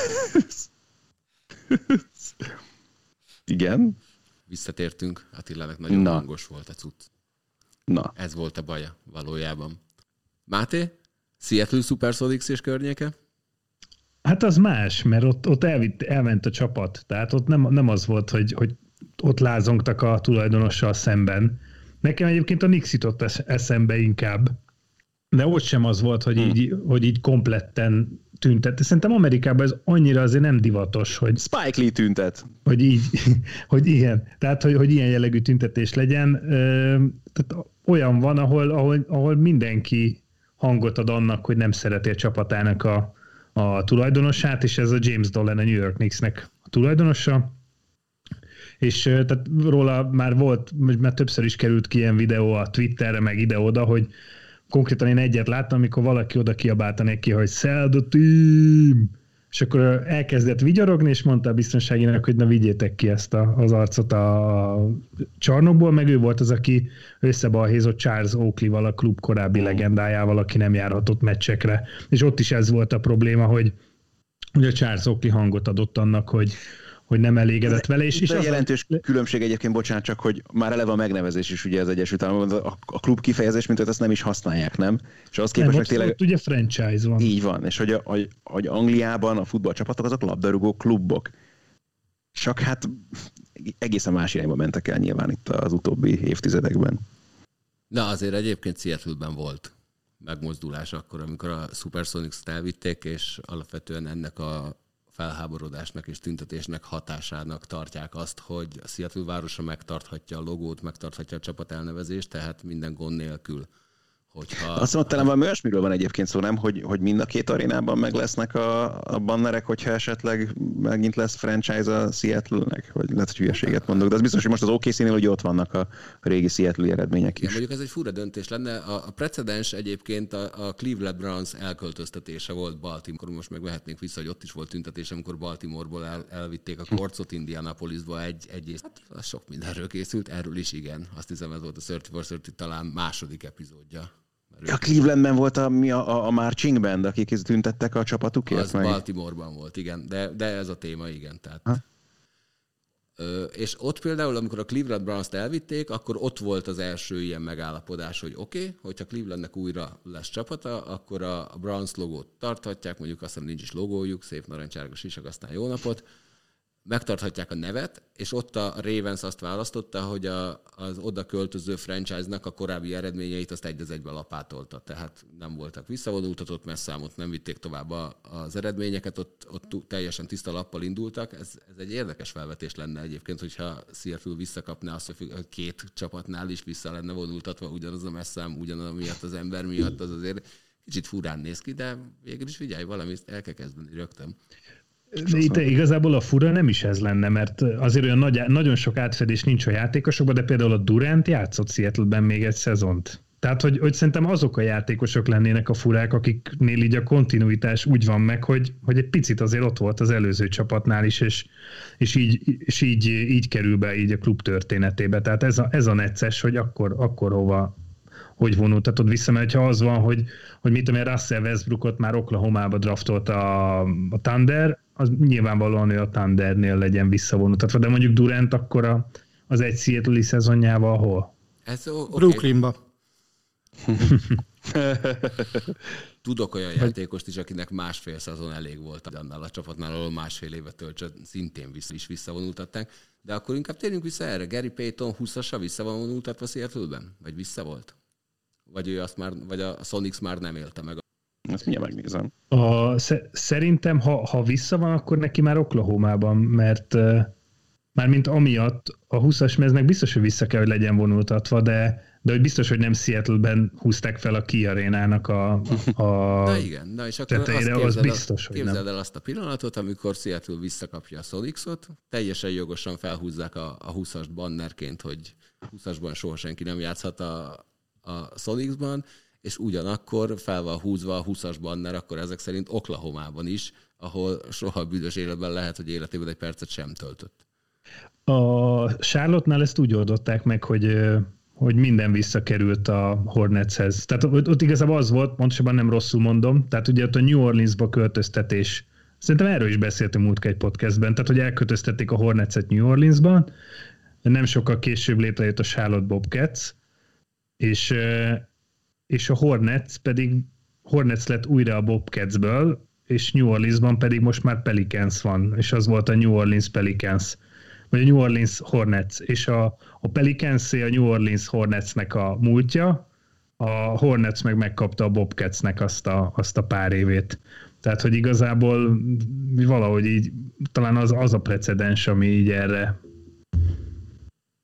Igen? Visszatértünk, Attilának nagyon Na. hangos volt a cucc. Na, Ez volt a baja valójában. Máté? Seattle Supersonics és környéke? Hát az más, mert ott, ott elvitt, elment a csapat. Tehát ott nem, nem az volt, hogy, hogy ott lázongtak a tulajdonossal szemben. Nekem egyébként a Nix jutott esz- eszembe inkább. De ott sem az volt, hogy, így, hogy így kompletten tüntet. Szerintem Amerikában ez annyira azért nem divatos, hogy, Spike Lee tüntet. hogy így, hogy ilyen, tehát hogy, hogy ilyen jellegű tüntetés legyen. Tehát olyan van, ahol, ahol, ahol mindenki hangot ad annak, hogy nem szereti a csapatának a, a tulajdonosát, és ez a James Dolan a New York Knicksnek a tulajdonosa. És tehát róla már volt, már többször is került ki ilyen videó a Twitterre, meg ide-oda, hogy konkrétan én egyet láttam, amikor valaki oda kiabálta neki, hogy sell the team, és akkor elkezdett vigyorogni, és mondta a biztonságinak, hogy na vigyétek ki ezt a, az arcot a csarnokból, meg ő volt az, aki összebalhézott Charles Oakley-val, a klub korábbi legendájával, aki nem járhatott meccsekre. És ott is ez volt a probléma, hogy, hogy a Charles Oakley hangot adott annak, hogy, hogy nem elégedett vele. És, és De az a- jelentős különbség egyébként, bocsánat, csak hogy már eleve a megnevezés is ugye az Egyesült Államokban, a, a klub kifejezés, mint hogy ezt nem is használják, nem? És az képest ott, tényleg ott ugye franchise van. így van, és hogy, a, hogy, hogy Angliában a futballcsapatok azok labdarúgó klubok. Csak hát egészen más irányba mentek el nyilván itt az utóbbi évtizedekben. Na azért egyébként Seattle-ben volt megmozdulás akkor, amikor a Supersonics-t elvitték, és alapvetően ennek a felháborodásnak és tüntetésnek hatásának tartják azt, hogy a Seattle városa megtarthatja a logót, megtarthatja a csapat elnevezést, tehát minden gond nélkül. Hogyha, Azt mondta, talán valami olyasmiről van egyébként szó, nem? Hogy, hogy mind a két arénában meg lesznek a, a bannerek, hogyha esetleg megint lesz franchise a Seattle-nek? Vagy lehet, hogy hülyeséget mondok, de az biztos, hogy most az OKC-nél hogy ott vannak a régi Seattle eredmények is. mondjuk ez egy fura döntés lenne. A, a precedens egyébként a, a Cleveland Browns elköltöztetése volt Baltimore, most megvehetnénk vissza, hogy ott is volt tüntetés, amikor Baltimoreból el, elvitték a Korcot Indianapolisba egy, egy hát az sok mindenről készült, erről is igen. Azt hiszem ez volt a 30 for 30 talán második epizódja. A Clevelandben volt a, mi a, a, a marching band, akik tüntettek a csapatukért? Az meg? Baltimoreban volt, igen, de, de ez a téma, igen. Tehát, ö, és ott például, amikor a Cleveland Browns-t elvitték, akkor ott volt az első ilyen megállapodás, hogy oké, okay, hogyha Clevelandnek újra lesz csapata, akkor a a Browns logót tarthatják, mondjuk azt hiszem nincs is logójuk, szép narancsárga sisak, aztán jó napot, megtarthatják a nevet, és ott a Ravens azt választotta, hogy a, az oda költöző franchise-nak a korábbi eredményeit azt egy egybe lapátolta. Tehát nem voltak visszavonultatott messzámot, nem vitték tovább a, az eredményeket, ott, ott teljesen tiszta lappal indultak. Ez, ez egy érdekes felvetés lenne egyébként, hogyha Seattle visszakapná azt, hogy hogy két csapatnál is vissza lenne vonultatva ugyanaz a messzám, ugyanaz miatt az ember miatt, az azért kicsit furán néz ki, de végül is figyelj, valamit el kell kezdeni rögtön. Itt igazából a fura nem is ez lenne, mert azért olyan nagy, nagyon sok átfedés nincs a játékosokban, de például a Durant játszott Seattle-ben még egy szezont. Tehát, hogy, hogy szerintem azok a játékosok lennének a furák, akiknél így a kontinuitás úgy van meg, hogy, hogy egy picit azért ott volt az előző csapatnál is, és, és, így, és így, így kerül be így a klub történetébe. Tehát ez a, ez a necces, hogy akkor, akkor hova, hogy vonultatod vissza, mert ha az van, hogy, hogy mit tudom én, Russell Westbrookot már Oklahoma-ba draftolt a, a Thunder, az nyilvánvalóan ő a Thundernél legyen visszavonultatva, de mondjuk Durant akkor a, az egy Seattle szezonjával hol? Ez, o- okay. Brooklynba. Tudok olyan játékost is, akinek másfél szezon elég volt annál a csapatnál, ahol másfél évet töltsön, szintén vissza, is visszavonultatták. De akkor inkább térjünk vissza erre. Gary Payton 20-asa visszavonultatva Seattle-ben? Vagy vissza volt? Vagy ő azt már, vagy a Sonics már nem élte meg? Ezt mindjárt megnézem. A, sze- szerintem, ha, ha vissza van, akkor neki már Oklahoma-ban, mert, Mármint amiatt a 20-as meznek biztos, hogy vissza kell, hogy legyen vonultatva, de, de hogy biztos, hogy nem Seattle-ben húzták fel a Ki arénának a, a Na igen, na és akkor tetejére, azt az képzeld, biztos, hogy képzeld nem. el azt a pillanatot, amikor Seattle visszakapja a Sonicsot, teljesen jogosan felhúzzák a, a 20-as bannerként, hogy 20-asban soha senki nem játszhat a, a Sonicsban, és ugyanakkor fel van húzva a 20-as banner, akkor ezek szerint Oklahomában is, ahol soha büdös életben lehet, hogy életében egy percet sem töltött. A Charlotte-nál ezt úgy oldották meg, hogy hogy minden visszakerült a Hornetshez. Tehát ott, igazából az volt, pontosabban nem rosszul mondom, tehát ugye ott a New Orleansba költöztetés, szerintem erről is beszéltünk múltkor egy podcastben, tehát hogy elköltöztették a Hornetset New Orleansban, nem sokkal később létrejött a Charlotte Bobcats, és, és a Hornets pedig Hornets lett újra a Bobcatsből, és New Orleansban pedig most már Pelicans van, és az volt a New Orleans Pelicans vagy a New Orleans Hornets, és a, a pelicans a New Orleans Hornetsnek a múltja, a Hornets meg megkapta a Bobcatsnek azt a, azt a pár évét. Tehát, hogy igazából valahogy így, talán az, az a precedens, ami így erre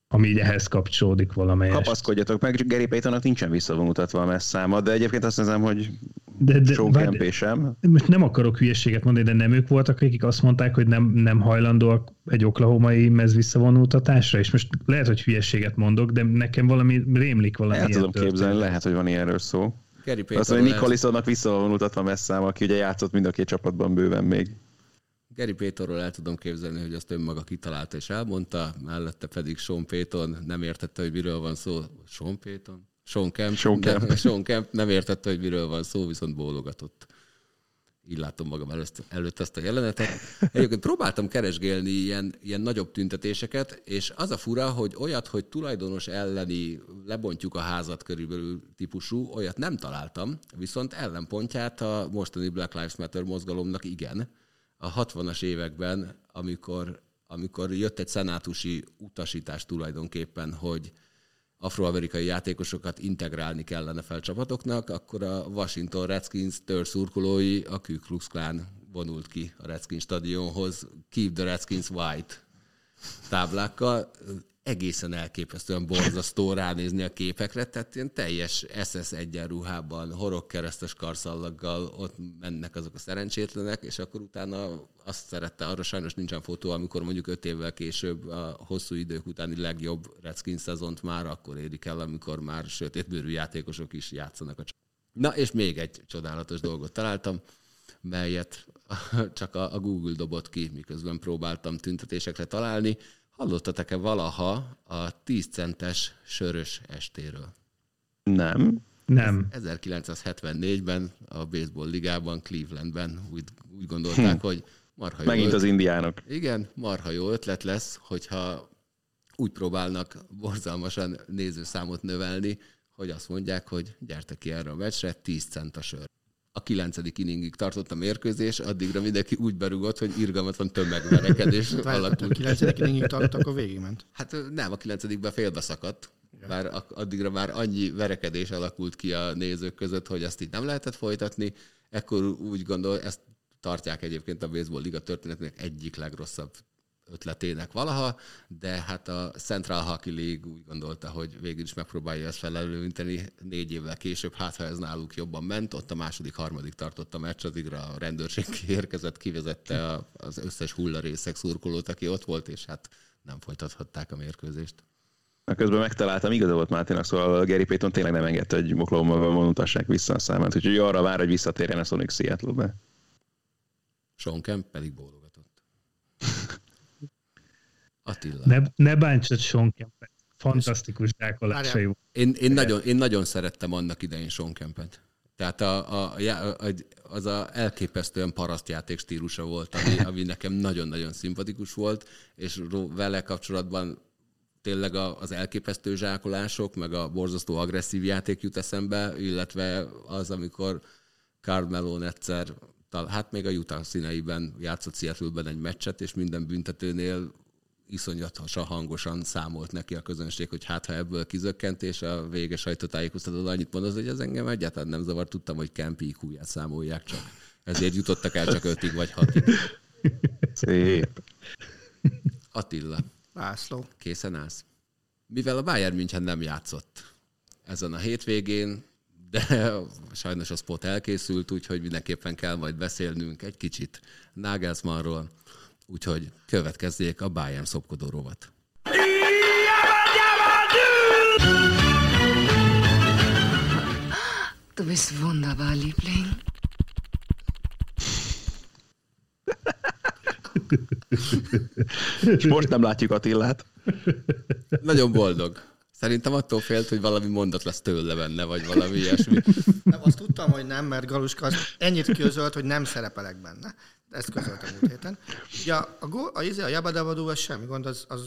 ami így ehhez kapcsolódik valamelyest. Kapaszkodjatok meg, Gary Paytonnak nincsen visszavonultatva a messzáma, de egyébként azt hiszem, hogy de, de, Sean sem. most nem akarok hülyeséget mondani, de nem ők voltak, akik azt mondták, hogy nem, nem hajlandóak egy oklahomai mez visszavonultatásra, és most lehet, hogy hülyeséget mondok, de nekem valami rémlik valami El tudom képzelni, lehet, hogy van ilyenről szó. Gary Azt mondja, Collisonnak visszavonultatva messzám, aki ugye játszott mind a két csapatban bőven még. Gary Paytonról el tudom képzelni, hogy azt önmaga kitalálta és elmondta, mellette pedig Sean Payton nem értette, hogy miről van szó. Sean Payton? Sean Kemp, Sean Kemp. Sean Kemp nem értette, hogy miről van szó, viszont bólogatott. Így látom magam előtt, előtt ezt a jelenetet. Egyébként próbáltam keresgélni ilyen, ilyen nagyobb tüntetéseket, és az a fura, hogy olyat, hogy tulajdonos elleni lebontjuk a házat körülbelül típusú, olyat nem találtam, viszont ellenpontját a mostani Black Lives Matter mozgalomnak igen. A 60-as években, amikor, amikor jött egy szenátusi utasítás tulajdonképpen, hogy afroamerikai játékosokat integrálni kellene fel csapatoknak, akkor a Washington Redskins törszurkolói, a Ku Klux Klan vonult ki a Redskins stadionhoz, Keep the Redskins White táblákkal. Egészen elképesztően borzasztó ránézni a képekre, tehát ilyen teljes SS egyenruhában, horogkeresztes karszallaggal ott mennek azok a szerencsétlenek, és akkor utána azt szerette, arra sajnos nincsen fotó, amikor mondjuk öt évvel később a hosszú idők utáni legjobb Redskins szezont már akkor érik el, amikor már sötétbőrű játékosok is játszanak a csapat. Na, és még egy csodálatos dolgot találtam, melyet csak a, Google dobott ki, miközben próbáltam tüntetésekre találni. Hallottatok-e valaha a 10 centes sörös estéről? Nem. Nem. 1974-ben a baseball ligában, Clevelandben úgy, úgy gondolták, hogy marha jó Megint ötlet- az indiánok. igen, marha jó ötlet lesz, hogyha úgy próbálnak borzalmasan nézőszámot növelni, hogy azt mondják, hogy gyertek ki erre a meccsre, 10 cent a sör. A kilencedik inningig tartott a mérkőzés, addigra mindenki úgy berugott, hogy irgalmatlan tömegverekedés A alakult. 9. inningig tartott, akkor végigment. Hát nem, a kilencedikben félbe szakadt. Már ak- addigra már annyi verekedés alakult ki a nézők között, hogy ezt így nem lehetett folytatni. Ekkor úgy gondol, ezt tartják egyébként a baseball liga történetének egyik legrosszabb ötletének valaha, de hát a Central Hockey League úgy gondolta, hogy végül is megpróbálja ezt felelőinteni négy évvel később, hát ha ez náluk jobban ment, ott a második, harmadik tartott a meccs, addigra a rendőrség érkezett, kivezette az összes hullarészek szurkolót, aki ott volt, és hát nem folytathatták a mérkőzést. Na, közben megtaláltam, igaza volt Máténak, szóval Gary Payton tényleg nem engedte, hogy Oklahoma-ban vonultassák vissza a számát, úgyhogy arra vár, hogy visszatérjen a Sonic Seattle-be. Sean Kemp pedig bólogatott. Attila. Ne, ne bántsad Sean Kempet. Fantasztikus dákolásai volt. Én, én, nagyon, én nagyon szerettem annak idején Sean Kempet. Tehát a, a, a, a, az a elképesztően parasztjáték stílusa volt, ami, ami nekem nagyon-nagyon szimpatikus volt, és vele kapcsolatban tényleg a, az elképesztő zsákolások, meg a borzasztó agresszív játék jut eszembe, illetve az, amikor Carmelo egyszer, tal- hát még a Utah színeiben játszott Seattle-ben egy meccset, és minden büntetőnél iszonyatosan hangosan számolt neki a közönség, hogy hát ha ebből kizökkent, és a vége sajtótájékoztatón annyit mondott, hogy ez engem egyáltalán nem zavar, tudtam, hogy Kemp IQ-ját számolják csak. Ezért jutottak el csak ötig vagy hatig. Szép. Attila, László. Készen állsz? Mivel a Bayern München nem játszott ezen a hétvégén, de sajnos a spot elkészült, úgyhogy mindenképpen kell majd beszélnünk egy kicsit Nagelsmannról, úgyhogy következzék a Bayern szopkodó rovat. Du bist wunderbar, Liebling. És most nem látjuk Attillát. Nagyon boldog. Szerintem attól félt, hogy valami mondat lesz tőle benne, vagy valami ilyesmi. Nem, azt tudtam, hogy nem, mert Galuska ennyit közölt, hogy nem szerepelek benne. Ezt közöltem múlt héten. Ugye a, a, gól- a, izé, a Jabadavadó, az semmi gond, az, az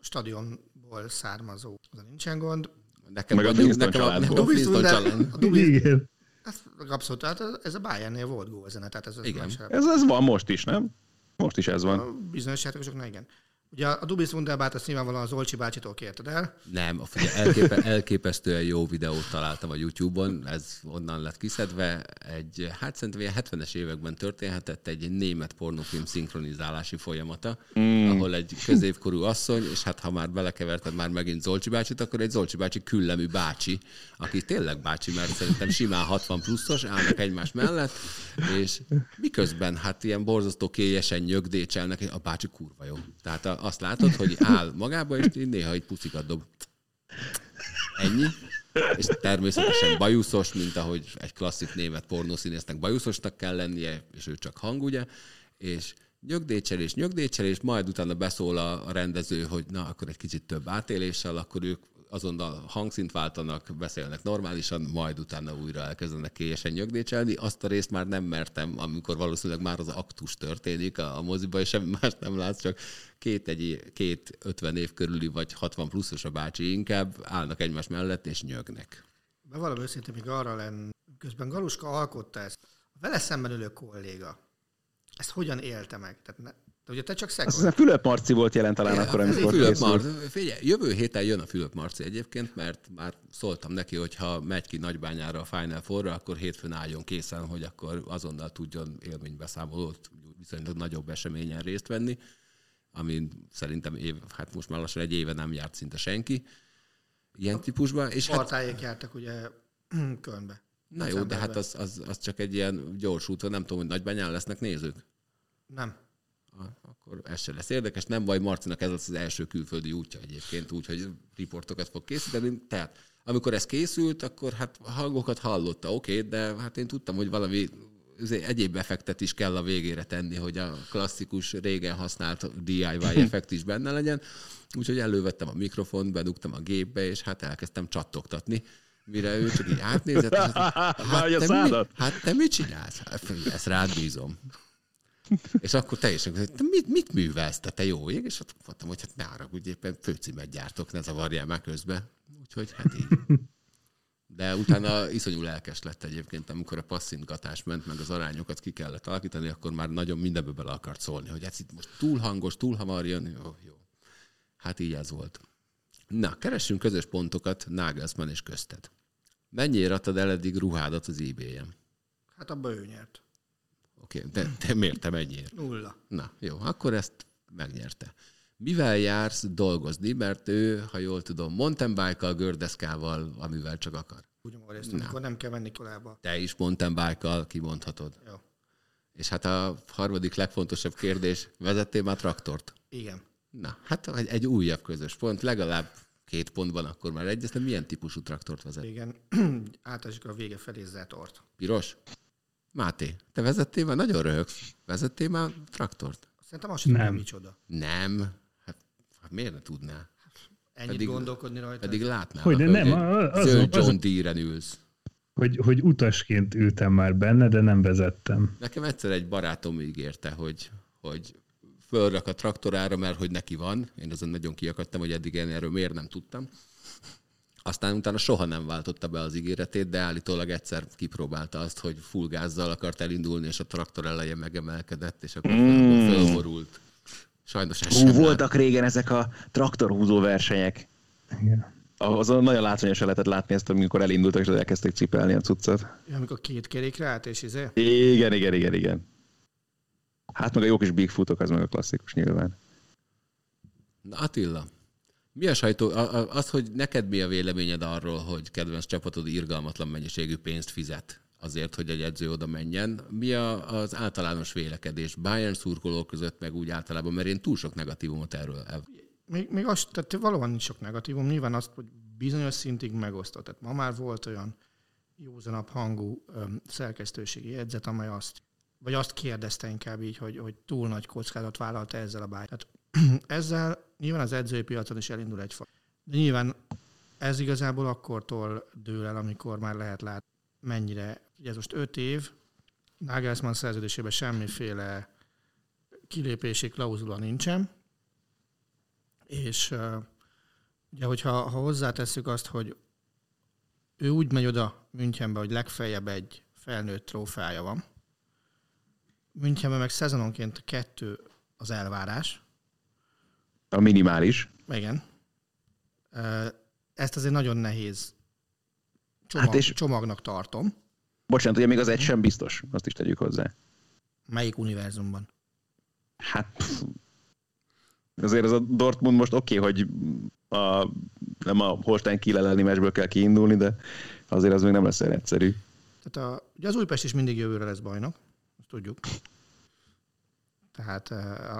stadionból származó. Az nincsen gond. Nekem Meg a nekem a, családból. nekem a Winston család. Igen. ez abszolút, tehát ez a Bayernnél volt gólzene, tehát ez az Igen. más. Ez, ez van most is, nem? Most is ez van. A bizonyos játékosoknál igen. Ugye a Dubis Wunderbart azt nyilvánvalóan az Olcsi bácsitól kérted el. Nem, a- figyelj, elképe, elképesztően jó videót találtam a YouTube-on, ez onnan lett kiszedve. Egy, hát szerintem ilyen 70-es években történhetett egy német pornófilm szinkronizálási folyamata, mm. ahol egy középkorú asszony, és hát ha már belekeverted már megint Zolcsi bácsit, akkor egy Zolcsi bácsi küllemű bácsi, aki tényleg bácsi, mert szerintem simán 60 pluszos, állnak egymás mellett, és miközben hát ilyen borzasztó kélyesen nyögdécselnek, a bácsi kurva jó. Tehát a- azt látod, hogy áll magába, és így néha egy puszikat dob. Ennyi. És természetesen bajuszos, mint ahogy egy klasszik német pornószínésznek bajuszosnak kell lennie, és ő csak hang, ugye, és nyögdécselés, nyögdécselés, majd utána beszól a, a rendező, hogy na, akkor egy kicsit több átéléssel, akkor ők azonnal hangszint váltanak, beszélnek normálisan, majd utána újra elkezdenek kélyesen nyögdécselni. Azt a részt már nem mertem, amikor valószínűleg már az aktus történik a, a moziba, és semmi más nem látsz, csak két, egy, két 50 év körüli vagy 60 pluszos a bácsi inkább állnak egymás mellett és nyögnek. Bevallom őszintén, még arra lenn, közben Galuska alkotta ezt. A vele szemben ülő kolléga, ezt hogyan élte meg? Tehát ne, de ugye te csak Azt szekond. hiszem Fülöp Marci volt jelen talán akkor, amikor Fülöp. Marci, figyelj, jövő héten jön a Fülöp Marci egyébként, mert már szóltam neki, hogy ha megy ki Nagybányára a Final four akkor hétfőn álljon készen, hogy akkor azonnal tudjon élménybeszámolót viszonylag nagyobb eseményen részt venni, amin szerintem év, hát most már lassan egy éve nem járt szinte senki ilyen típusban. És hát, jártak ugye Kölnbe. na jó, de hát az, az, az, csak egy ilyen gyors út, nem tudom, hogy Nagybányán lesznek nézők. Nem. Akkor ez se lesz érdekes. Nem baj, Marcinak ez lesz az első külföldi útja egyébként, úgyhogy riportokat fog készíteni. Tehát amikor ez készült, akkor hát hangokat hallotta, oké, okay, de hát én tudtam, hogy valami azért egyéb effektet is kell a végére tenni, hogy a klasszikus, régen használt DIY effekt is benne legyen. Úgyhogy elővettem a mikrofont, bedugtam a gépbe, és hát elkezdtem csattogtatni mire ő csak így átnézett, és Vagy a te, mi, hát te mit csinálsz? Hát, ezt rád bízom. És akkor teljesen, hogy mit, mit művelsz, te, te jó ég? És ott mondtam, hogy hát ne haragudj, éppen főcímet gyártok, ne zavarjál már közbe. Úgyhogy hát így. De utána iszonyú lelkes lett egyébként, amikor a passzintgatás ment, meg az arányokat ki kellett alakítani, akkor már nagyon mindenbe bele akart szólni, hogy ez itt most túl hangos, túl hamar jön. Jó, jó. Hát így ez volt. Na, keressünk közös pontokat Nagelsmann és közted. Mennyire adtad el eddig ruhádat az eBay-en? Hát abban ő nyert. Oké, okay, de, te mennyire? Nulla. Na, jó, akkor ezt megnyerte. Mivel jársz dolgozni, mert ő, ha jól tudom, mountain bike-kal, gördeszkával, amivel csak akar. Úgy részt, amikor nem kell menni kolába. Te is mountain bike-kal kimondhatod. Jó. És hát a harmadik legfontosabb kérdés, vezettél már traktort? Igen. Na, hát egy, egy újabb közös pont, legalább két pontban akkor már egyeztem. Milyen típusú traktort vezet? Igen. Általában a vége felé zetort. Piros? Máté, te vezettél már? Nagyon röhögsz. Vezettél már traktort? Szerintem azt sem Nem. micsoda. Nem. Hát, hát miért ne tudná? Ennyit Pedig- gondolkodni rajta. Pedig látnál, Hogy de hogy nem, egy a- azon- zöld John Deere-en ülsz. Hogy, hogy utasként ültem már benne, de nem vezettem. Nekem egyszer egy barátom ígérte, hogy, hogy fölrak a traktorára, mert hogy neki van. Én azon nagyon kiakadtam, hogy eddig én erről miért nem tudtam. Aztán utána soha nem váltotta be az ígéretét, de állítólag egyszer kipróbálta azt, hogy full gázzal akart elindulni, és a traktor eleje megemelkedett, és akkor mm. fölborult. Sajnos ez Hú, sem lát- voltak régen ezek a traktorhúzó versenyek. Igen. Azon nagyon látványosan lehetett látni ezt, amikor elindultak, és elkezdték cipelni a cuccot. Ja, amikor két kerékre állt, és izé. Igen, igen, igen, igen. Hát meg a jó kis Bigfootok, az meg a klasszikus nyilván. Na Attila, mi a sajtó, az, hogy neked mi a véleményed arról, hogy kedvenc csapatod irgalmatlan mennyiségű pénzt fizet azért, hogy egy edző oda menjen. Mi a, az általános vélekedés Bayern szurkolók között, meg úgy általában, mert én túl sok negatívumot erről el. Még, még azt, tehát valóban nincs sok negatívum. Nyilván azt, hogy bizonyos szintig megosztott. Tehát ma már volt olyan józanabb hangú öm, szerkesztőségi jegyzet, amely azt, vagy azt kérdezte inkább így, hogy, hogy túl nagy kockázat vállalta ezzel a báj. Tehát ezzel nyilván az edzői piacon is elindul egy fa. De nyilván ez igazából akkortól dől el, amikor már lehet látni, mennyire. Ugye ez most öt év, Nagelsmann szerződésében semmiféle kilépési klauzula nincsen, és ugye, hogyha ha hozzátesszük azt, hogy ő úgy megy oda Münchenbe, hogy legfeljebb egy felnőtt trófeája van, Münchenben meg szezononként kettő az elvárás. A minimális. Igen. Ezt azért nagyon nehéz csomag, hát és... csomagnak tartom. Bocsánat, ugye még az egy sem biztos, azt is tegyük hozzá. Melyik univerzumban? Hát pff, azért az a Dortmund most oké, okay, hogy a, nem a Holstein Kiel elleni meccsből kell kiindulni, de azért az még nem lesz egyszerű. Tehát a, ugye az Újpest is mindig jövőre lesz bajnok, azt tudjuk. Tehát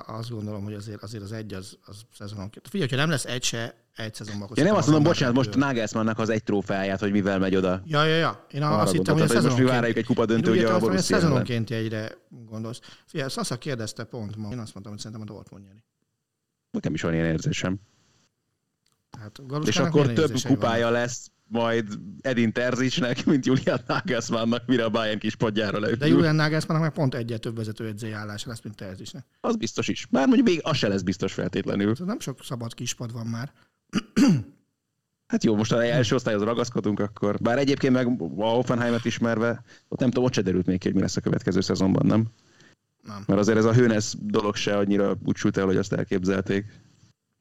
azt gondolom, hogy azért, azért az egy az, az szezononként. Figyelj, ha nem lesz egy se, egy szezonban. Én nem azt mondom, bocsánat, most Nagelsmannnak az egy trófeáját, hogy mivel megy oda. Ja, ja, ja. Én azt hittem, hogy a szezononként. Most várjuk egy kupa döntő, ugye a hogy a szezononként egyre gondolsz. Figyelj, Sasa kérdezte pont ma. Én azt mondtam, hogy szerintem a Dortmund nyeri. Nekem is van ilyen érzésem. Hát, és akkor több kupája van. lesz majd Edin Terzicsnek, mint Julian Nagelsmannnak, mire a Bayern kis padjára leül. De Julian Nagelsmannnak meg pont egyet több vezető állása lesz, mint Terzicsnek. Az biztos is. Már mondjuk még az se lesz biztos feltétlenül. Nem sok szabad kispad van már. Hát jó, most ha első osztályhoz ragaszkodunk, akkor bár egyébként meg a Hoffenheimet ismerve, ott nem tudom, ott se derült még ki, hogy mi lesz a következő szezonban, nem? Nem. Mert azért ez a hőnesz dolog se annyira úgy sült el, hogy azt elképzelték.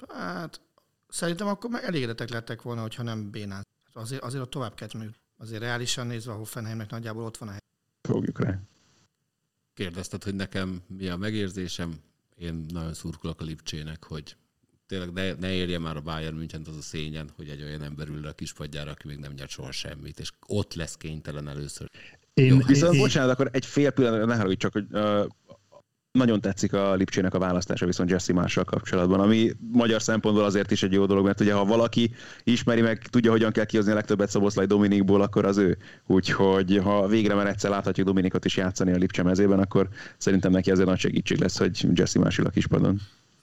Hát szerintem akkor meg elégedettek lettek volna, hogyha nem bénát. Azért, azért ott tovább kell tudni. Azért reálisan nézve a Hoffenheimnek nagyjából ott van a hely. Fogjuk rá. Kérdezted, hogy nekem mi a megérzésem. Én nagyon szurkolok a Lipcsének, hogy tényleg ne, ne érje már a Bayern München az a szényen, hogy egy olyan ember ül a kispadjára, aki még nem nyert soha semmit, és ott lesz kénytelen először. Én, Jó, viszont én, bocsánat, akkor egy fél pillanat, ne haragudj, csak hogy uh, nagyon tetszik a Lipcsének a választása viszont Jesse Mással kapcsolatban, ami magyar szempontból azért is egy jó dolog, mert ugye ha valaki ismeri meg, tudja, hogyan kell kihozni a legtöbbet Szoboszlai Dominikból, akkor az ő. Úgyhogy ha végre már egyszer láthatjuk Dominikot is játszani a Lipcse mezében, akkor szerintem neki azért nagy segítség lesz, hogy Jesse Más a kispadon.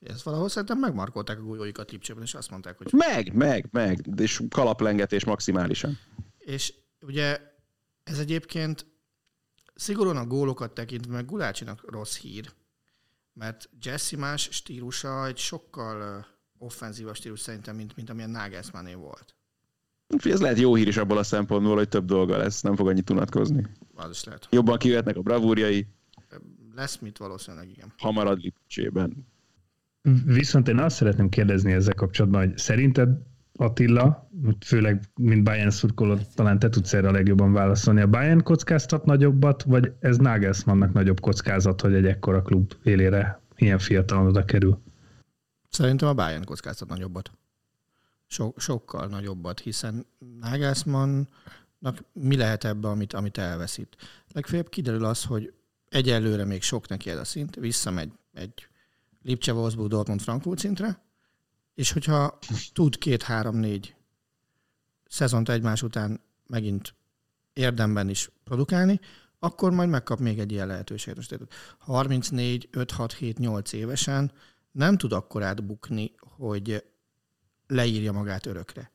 Ezt valahol szerintem megmarkolták a golyóikat Lipcsében, és azt mondták, hogy... Meg, meg, meg, és kalaplengetés maximálisan. És ugye ez egyébként szigorúan a gólokat tekintve, meg Gulácsinak rossz hír, mert Jesse más stílusa egy sokkal offenzívabb stílus szerintem, mint, mint amilyen Nagelsmanné volt. Ez lehet jó hír is abból a szempontból, hogy több dolga lesz, nem fog annyit unatkozni. Az is lehet. Jobban kijöhetnek a bravúrjai. Lesz mit valószínűleg, igen. Hamarad Lipcsében. Viszont én azt szeretném kérdezni ezzel kapcsolatban, hogy szerinted Attila, főleg mint Bayern szurkoló, talán te tudsz erre a legjobban válaszolni. A Bayern kockáztat nagyobbat, vagy ez Nagelsmannnak nagyobb kockázat, hogy egy ekkora klub élére ilyen fiatalon oda kerül? Szerintem a Bayern kockáztat nagyobbat. So- sokkal nagyobbat, hiszen Nagelsmannnak mi lehet ebbe, amit, amit elveszít. Legfeljebb kiderül az, hogy egyelőre még sok neki ez a szint, visszamegy egy Lipcse, Wolfsburg, Dortmund, Frankfurt szintre, és hogyha tud két-három-négy szezont egymás után megint érdemben is produkálni, akkor majd megkap még egy ilyen lehetőséget. Most 34, 5, 6, 7, 8 évesen nem tud akkor átbukni, hogy leírja magát örökre.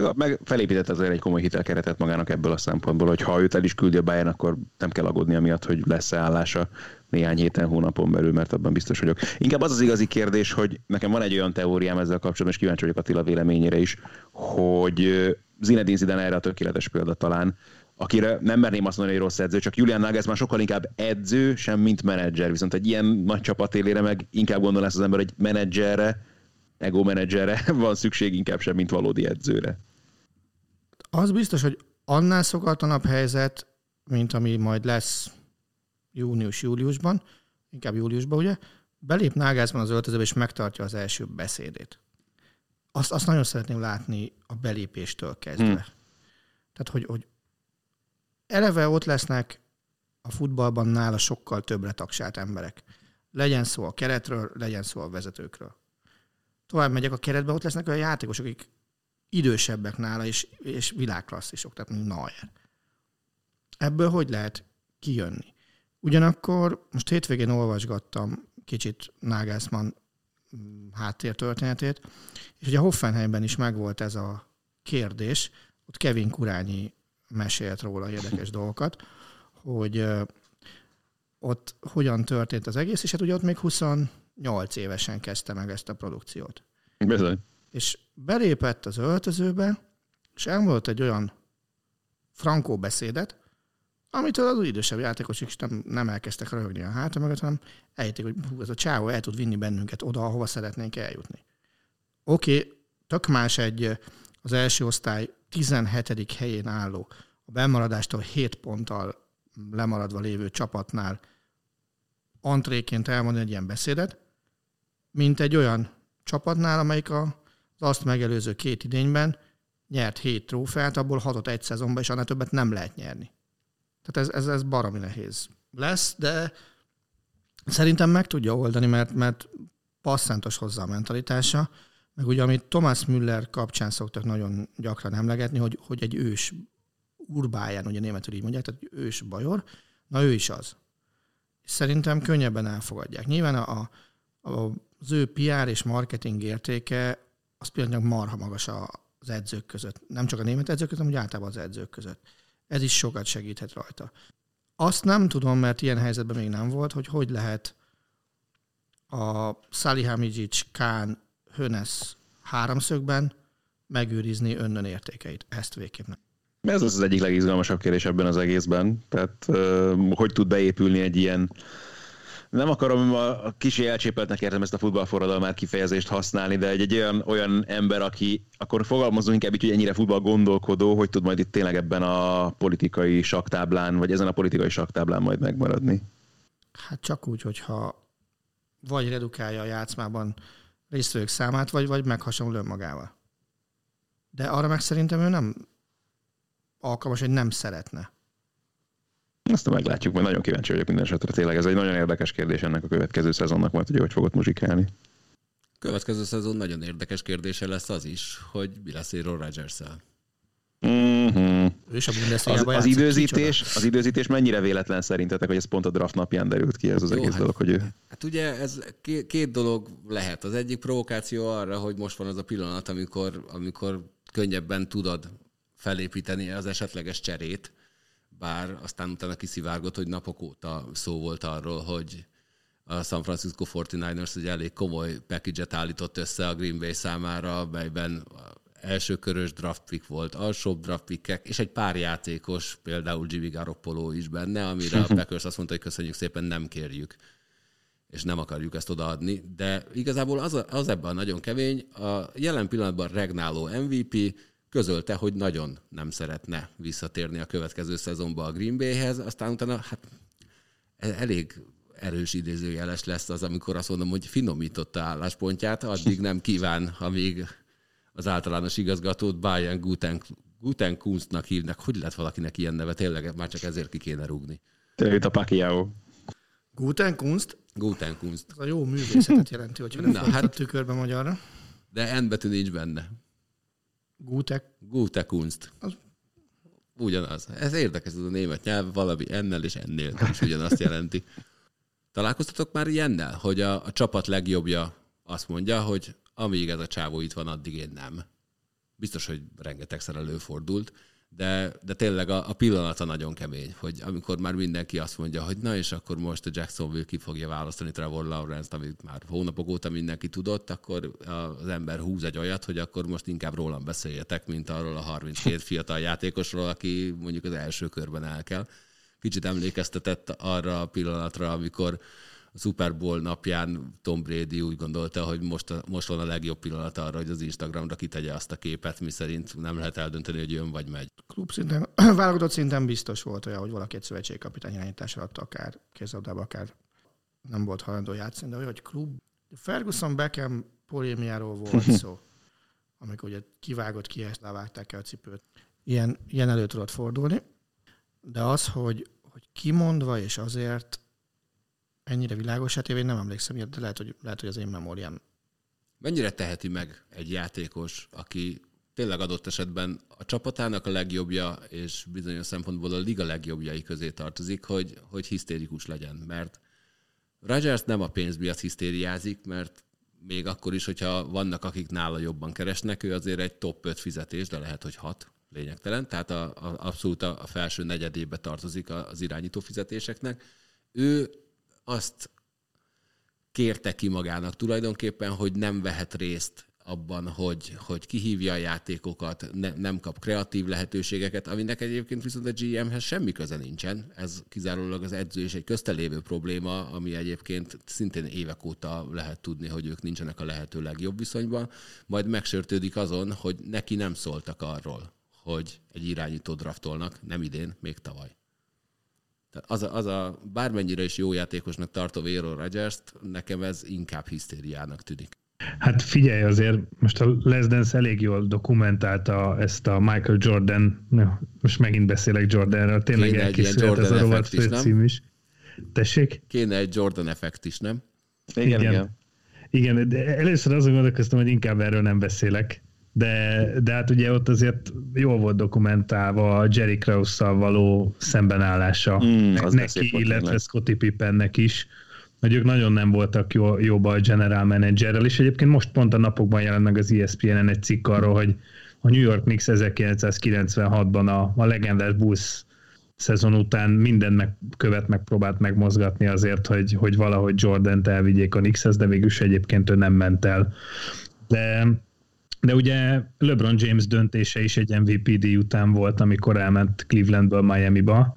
Meg, meg felépített azért egy komoly hitelkeretet magának ebből a szempontból, hogy ha őt el is küldi a Bayern, akkor nem kell aggódni amiatt, hogy lesz-e állása néhány héten, hónapon belül, mert abban biztos vagyok. Inkább az az igazi kérdés, hogy nekem van egy olyan teóriám ezzel kapcsolatban, és kíváncsi vagyok Attila véleményére is, hogy Zinedine Zidane erre a tökéletes példa talán, akire nem merném azt mondani, hogy rossz edző, csak Julian Nagelsmann sokkal inkább edző, sem mint menedzser. Viszont egy ilyen nagy csapat élére meg inkább gondol ezt az ember, hogy menedzserre, ego menedzserre van szükség inkább sem, mint valódi edzőre. Az biztos, hogy annál szokatlanabb helyzet, mint ami majd lesz június-júliusban, inkább júliusban, ugye, belép Nágázban az öltözőbe, és megtartja az első beszédét. Azt, azt nagyon szeretném látni a belépéstől kezdve. Hmm. Tehát, hogy, hogy eleve ott lesznek a futballban nála sokkal többre tagsált emberek. Legyen szó a keretről, legyen szó a vezetőkről. Tovább megyek a keretbe, ott lesznek olyan játékosok, akik idősebbek nála, és, és világklasszisok, tehát mint Neuer. Ebből hogy lehet kijönni? Ugyanakkor most hétvégén olvasgattam kicsit Nagelsmann mm, háttértörténetét, és ugye Hoffenheimben is megvolt ez a kérdés, ott Kevin Kurányi mesélt róla érdekes dolgokat, hogy ott hogyan történt az egész, és hát ugye ott még 28 évesen kezdte meg ezt a produkciót. Bizony. És belépett az öltözőbe, és elmondott egy olyan frankó beszédet, amitől az idősebb játékosok is nem, nem elkezdtek röhögni a háta mögött, hanem eljötték, hogy hú, ez a csávó el tud vinni bennünket oda, ahova szeretnénk eljutni. Oké, okay, tök más egy az első osztály 17. helyén álló, a bemaradástól 7 ponttal lemaradva lévő csapatnál antréként elmondani egy ilyen beszédet, mint egy olyan csapatnál, amelyik az azt megelőző két idényben nyert hét trófeát, abból hatot egy szezonban, és annál többet nem lehet nyerni. Tehát ez, ez, ez baromi nehéz lesz, de szerintem meg tudja oldani, mert, mert passzántos hozzá a mentalitása, meg ugye, amit Thomas Müller kapcsán szoktak nagyon gyakran emlegetni, hogy, hogy egy ős urbáján, ugye németül így mondják, tehát ős bajor, na ő is az. Szerintem könnyebben elfogadják. Nyilván a, a, az ő PR és marketing értéke az például marha magas az edzők között. Nem csak a német edzők között, hanem úgy általában az edzők között. Ez is sokat segíthet rajta. Azt nem tudom, mert ilyen helyzetben még nem volt, hogy hogy lehet a Salihamidzic, Kán, Hönes háromszögben megőrizni önnön értékeit. Ezt végképp nem. Ez az az egyik legizgalmasabb kérdés ebben az egészben. Tehát hogy tud beépülni egy ilyen nem akarom a kicsi elcsépeltnek értem ezt a futballforradalmát kifejezést használni, de egy, egy olyan, olyan ember, aki akkor fogalmazunk inkább így, hogy ennyire futball gondolkodó, hogy tud majd itt tényleg ebben a politikai saktáblán, vagy ezen a politikai saktáblán majd megmaradni? Hát csak úgy, hogyha vagy redukálja a játszmában résztvevők számát, vagy, vagy meghasonló önmagával. De arra meg szerintem ő nem alkalmas, hogy nem szeretne. Azt meglátjuk, mert nagyon kíváncsi vagyok minden esetre. Tényleg ez egy nagyon érdekes kérdés ennek a következő szezonnak, majd hogy hogy fogod muzsikálni. Következő szezon nagyon érdekes kérdése lesz az is, hogy mi lesz Aaron rodgers Mm-hmm. És a az, az, időzítés, az időzítés mennyire véletlen szerintetek, hogy ez pont a draft napján derült ki ez az Jó, egész hát, dolog, hogy ő... Hát ugye ez két, két dolog lehet. Az egyik provokáció arra, hogy most van az a pillanat, amikor, amikor könnyebben tudod felépíteni az esetleges cserét, bár aztán utána kiszivárgott, hogy napok óta szó volt arról, hogy a San Francisco 49ers egy elég komoly package-et állított össze a Green Bay számára, melyben első körös draft pick volt, alsóbb draft pickek, és egy pár játékos, például Jimmy Garoppolo is benne, amire a Packers azt mondta, hogy köszönjük szépen, nem kérjük és nem akarjuk ezt odaadni, de igazából az, az ebben nagyon kemény. A jelen pillanatban regnáló MVP közölte, hogy nagyon nem szeretne visszatérni a következő szezonba a Green Bayhez, aztán utána hát e- elég erős idézőjeles lesz az, amikor azt mondom, hogy finomította álláspontját, addig nem kíván, amíg az általános igazgatót Bayern Guten, Guten Kunstnak hívnak. Hogy lehet valakinek ilyen neve? Tényleg már csak ezért ki kéne rúgni. Tényleg a Pacquiao. Guten Kunst? Guten Kunst. Ez a jó művészetet jelenti, hogyha nem Na, hát, tükörbe magyarra. De N betű nincs benne. Gute. Gute Kunst. Az... Ugyanaz. Ez érdekes, ez a német nyelv, valami ennel és ennél is ugyanazt jelenti. Találkoztatok már ilyennel, hogy a, a csapat legjobbja azt mondja, hogy amíg ez a csávó itt van, addig én nem. Biztos, hogy rengetegszer előfordult, de, de tényleg a, a pillanata nagyon kemény, hogy amikor már mindenki azt mondja, hogy na és akkor most a Jacksonville ki fogja választani Trevor Lawrence-t, amit már hónapok óta mindenki tudott, akkor az ember húz egy olyat, hogy akkor most inkább rólam beszéljetek, mint arról a 32 fiatal játékosról, aki mondjuk az első körben el kell. Kicsit emlékeztetett arra a pillanatra, amikor a Super Bowl napján Tom Brady úgy gondolta, hogy most, a, most van a legjobb pillanat arra, hogy az Instagramra kitegye azt a képet, mi szerint nem lehet eldönteni, hogy jön vagy megy. Klub szinten, válogatott szinten biztos volt olyan, hogy valaki egy szövetségkapitány irányítás alatt akár kézabdába, akár nem volt hajlandó játszani, de hogy klub. Ferguson Beckham polémiáról volt szó, amikor ugye kivágott ki, ezt levágták el a cipőt. Ilyen, ilyen elő tudott fordulni, de az, hogy, hogy kimondva és azért ennyire világos, hát én nem emlékszem, de lehet, hogy, lehet, hogy az én memóriám. Mennyire teheti meg egy játékos, aki tényleg adott esetben a csapatának a legjobbja, és bizonyos szempontból a liga legjobbjai közé tartozik, hogy, hogy hisztérikus legyen. Mert Rogers nem a pénz miatt hisztériázik, mert még akkor is, hogyha vannak, akik nála jobban keresnek, ő azért egy top 5 fizetés, de lehet, hogy 6 lényegtelen, tehát a, a, abszolút a, a felső negyedébe tartozik az irányító fizetéseknek. Ő azt kérte ki magának tulajdonképpen, hogy nem vehet részt abban, hogy, hogy kihívja a játékokat, ne, nem kap kreatív lehetőségeket, aminek egyébként viszont a GM-hez semmi köze nincsen. Ez kizárólag az edző és egy köztelévő probléma, ami egyébként szintén évek óta lehet tudni, hogy ők nincsenek a lehető legjobb viszonyban, majd megsértődik azon, hogy neki nem szóltak arról, hogy egy irányító draftolnak, nem idén, még tavaly. Az a, az a bármennyire is jó játékosnak tartó Aaron rodgers nekem ez inkább hisztériának tűnik. Hát figyelj azért, most a Les Dance elég jól dokumentálta ezt a Michael Jordan, most megint beszélek Jordanről, tényleg Kéne elkészült ez a rovat főcím is. Tessék? Kéne egy Jordan effekt is, nem? Igen, igen. igen. Igen, de először azon gondolkoztam, hogy inkább erről nem beszélek, de, de hát ugye ott azért jól volt dokumentálva a Jerry Krause-szal való szembenállása. Mm, neki, illetve Scottie Pippennek is, hogy ők nagyon nem voltak jó, jóba a general managerrel, és egyébként most pont a napokban jelent meg az ESPN-en egy cikk arról, hogy a New York Knicks 1996-ban a, a legendás Bulls szezon után mindent megkövet, megpróbált megmozgatni azért, hogy, hogy valahogy Jordan-t elvigyék a Knickshez, de végülis egyébként ő nem ment el. De de ugye LeBron James döntése is egy MVP díj után volt, amikor elment Clevelandből Miami-ba,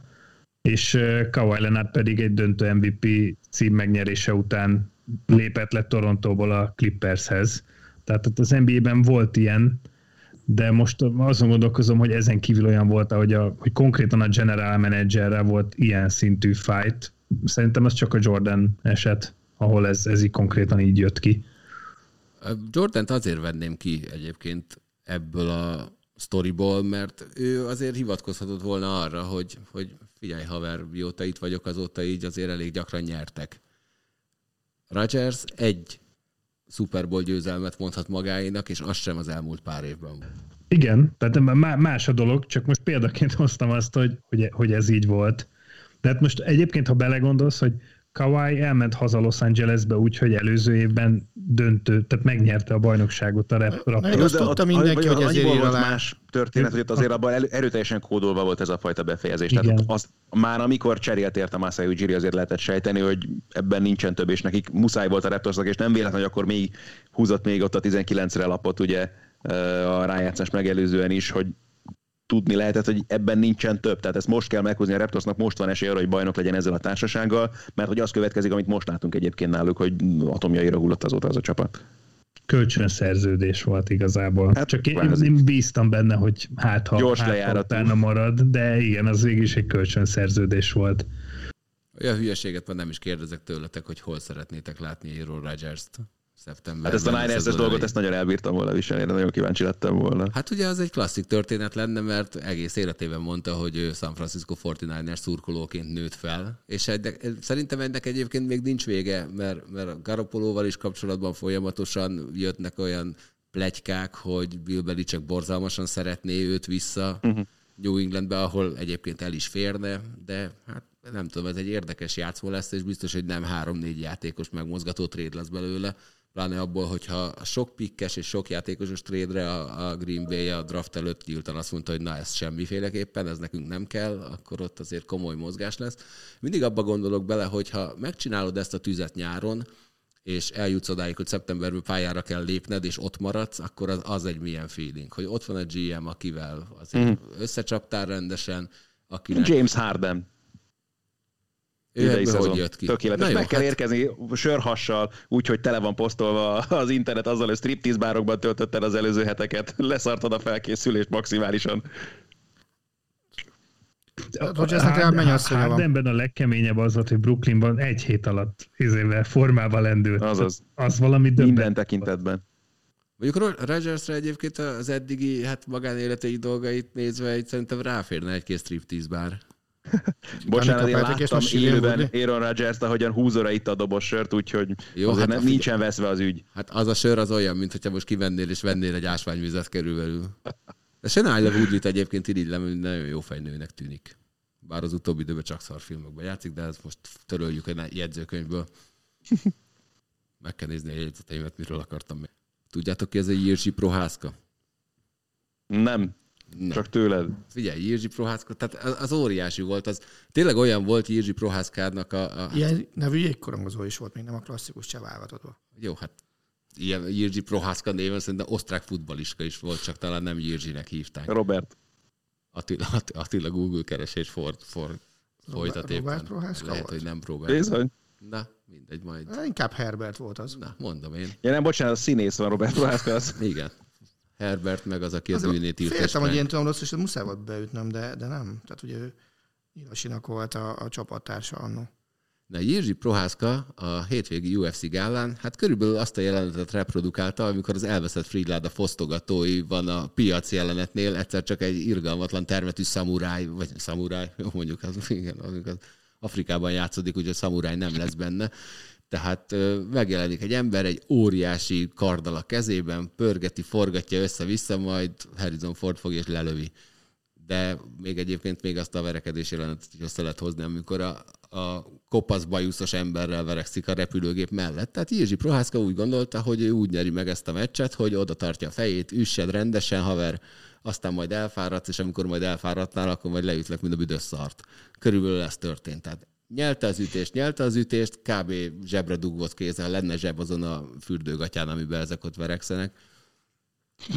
és Kawhi Leonard pedig egy döntő MVP cím megnyerése után lépett le Torontóból a Clippershez. Tehát az NBA-ben volt ilyen, de most azon gondolkozom, hogy ezen kívül olyan volt, hogy, a, hogy konkrétan a general managerrel volt ilyen szintű fight. Szerintem az csak a Jordan eset, ahol ez, ez így konkrétan így jött ki. Jordant azért venném ki egyébként ebből a sztoriból, mert ő azért hivatkozhatott volna arra, hogy, hogy figyelj haver, mióta itt vagyok, azóta így azért elég gyakran nyertek. Rodgers egy Super Bowl győzelmet mondhat magáénak, és az sem az elmúlt pár évben. Igen, tehát más a dolog, csak most példaként hoztam azt, hogy, hogy, hogy ez így volt. De hát most egyébként, ha belegondolsz, hogy Kawhi elment haza Los Angelesbe úgy, hogy előző évben döntő, tehát megnyerte a bajnokságot a Raptors. Meg azt tudta mindenki, hogy azért volt más történet, hogy ott azért abban erőteljesen kódolva volt ez a fajta befejezés. Igen. Tehát az, már amikor cserélt ért a Masai Ujiri, azért lehetett sejteni, hogy ebben nincsen több, és nekik muszáj volt a Raptorsnak, és nem véletlen, hogy akkor még húzott még ott a 19-re lapot ugye a rájátszás megelőzően is, hogy tudni lehetett, hogy ebben nincsen több. Tehát ezt most kell meghozni a Raptorsnak, most van esély arra, hogy bajnok legyen ezzel a társasággal, mert hogy az következik, amit most látunk egyébként náluk, hogy atomjaira hullott azóta az a csapat. Kölcsönszerződés volt igazából. Hát, Csak én, én bíztam benne, hogy hát ha, Gyors hát, ha marad, de igen, az végig is egy kölcsönszerződés volt. Olyan hülyeséget van, nem is kérdezek tőletek, hogy hol szeretnétek látni Aaron Rodgers-t szeptember. Hát ezt a Niners-es dolgot, ezt nagyon elbírtam volna viselni, de nagyon kíváncsi lettem volna. Hát ugye az egy klasszik történet lenne, mert egész életében mondta, hogy ő San Francisco 49ers szurkolóként nőtt fel, és egy, szerintem ennek egyébként még nincs vége, mert, mert Garopolóval is kapcsolatban folyamatosan jöttnek olyan plegykák, hogy Bill Belichick borzalmasan szeretné őt vissza uh-huh. New Englandbe, ahol egyébként el is férne, de hát nem tudom, ez egy érdekes játszó lesz, és biztos, hogy nem három-négy játékos megmozgató trade lesz belőle pláne abból, hogyha sok pikkes és sok játékosos trade a, a Green Bay a draft előtt nyíltan azt mondta, hogy na ez semmiféleképpen, ez nekünk nem kell, akkor ott azért komoly mozgás lesz. Mindig abba gondolok bele, hogy ha megcsinálod ezt a tüzet nyáron, és eljutsz odáig, hogy szeptemberben pályára kell lépned, és ott maradsz, akkor az, az egy milyen feeling, hogy ott van egy GM, akivel azért mm. összecsaptál rendesen, akinek... James Harden idei szezon. Hogy jött ki? Tökéletes. Meg kell hát... érkezni sörhassal, úgyhogy tele van posztolva az internet azzal, hogy striptease bárokban töltötted az előző heteket, leszartad a felkészülést maximálisan. Rodgersnek legalább mennyi asszonya van? Hardenben a legkeményebb az volt, hogy Brooklynban egy hét alatt izével formába lendült. Azaz. Az valami Minden döbben. tekintetben. Mondjuk Rogersre egyébként az eddigi hát magánéleti dolgait nézve itt szerintem ráférne egy-két striptease bár. Bocsánat, én láttam élőben? Aaron Rodgers-t, ahogyan húzóra itt a dobos sört, úgyhogy Jó, hát a- nincsen veszve az ügy. Hát az a sör az olyan, mint hogyha most kivennél és vennél egy ásványvizet körülbelül. De Shania Woodley-t egyébként irigylem, hogy nagyon jó fejnőnek tűnik. Bár az utóbbi időben csak szarfilmekben játszik, de ezt most töröljük ne- jegyzőkönyvből. Meg kell nézni a jegyzeteimet, miről akartam még. Tudjátok ki ez a Jirzsi Prohászka? Nem, Na. csak tőled. Figyelj, Jirzsi Prohászka, tehát az, az óriási volt. Az tényleg olyan volt Jirzsi Prohászkádnak a, a Ilyen nevű jégkorongozó is volt, még nem a klasszikus csevávatodva. Jó, hát ilyen Jirzsi Prohászka néven szerintem osztrák futballista is volt, csak talán nem Jirzsinek hívták. Robert. Attila, Att- Attila Google keresés for, for, folytat éppen. Robert Prohászka Lehet, volt? hogy nem Robert. Bizony. Na, mindegy, majd. Eh, Inkább Herbert volt az. Na, mondom én. Ja nem, bocsánat, a színész van Robert Prohászka, az. Igen. Herbert meg az, aki a Azért bűnét írt. Féltem, hogy én tudom rossz, és muszáj volt beütnöm, de, de nem. Tehát ugye ő Nyilasinak volt a, a csapattársa annó. Na, Jirzsi Prohászka a hétvégi UFC gálán, hát körülbelül azt a jelenetet reprodukálta, amikor az elveszett Fridláda fosztogatói van a piac jelenetnél, egyszer csak egy irgalmatlan termetű szamuráj, vagy szamuráj, mondjuk az, igen, az, az Afrikában játszódik, úgyhogy szamuráj nem lesz benne. Tehát megjelenik egy ember egy óriási karddal a kezében, pörgeti, forgatja össze-vissza, majd Harrison Ford fog és lelövi de még egyébként még azt a verekedés jelenetet is össze lehet hozni, amikor a, a kopasz bajuszos emberrel verekszik a repülőgép mellett. Tehát Jirzsi Prohászka úgy gondolta, hogy ő úgy nyeri meg ezt a meccset, hogy oda tartja a fejét, üssed rendesen, haver, aztán majd elfáradsz, és amikor majd elfáradtál, akkor majd leütlek, mint a büdös szart. Körülbelül ez történt. Tehát nyelte az ütést, nyelte az ütést, kb. zsebre dugott kézzel, lenne zseb azon a fürdőgatyán, amiben ezek ott verekszenek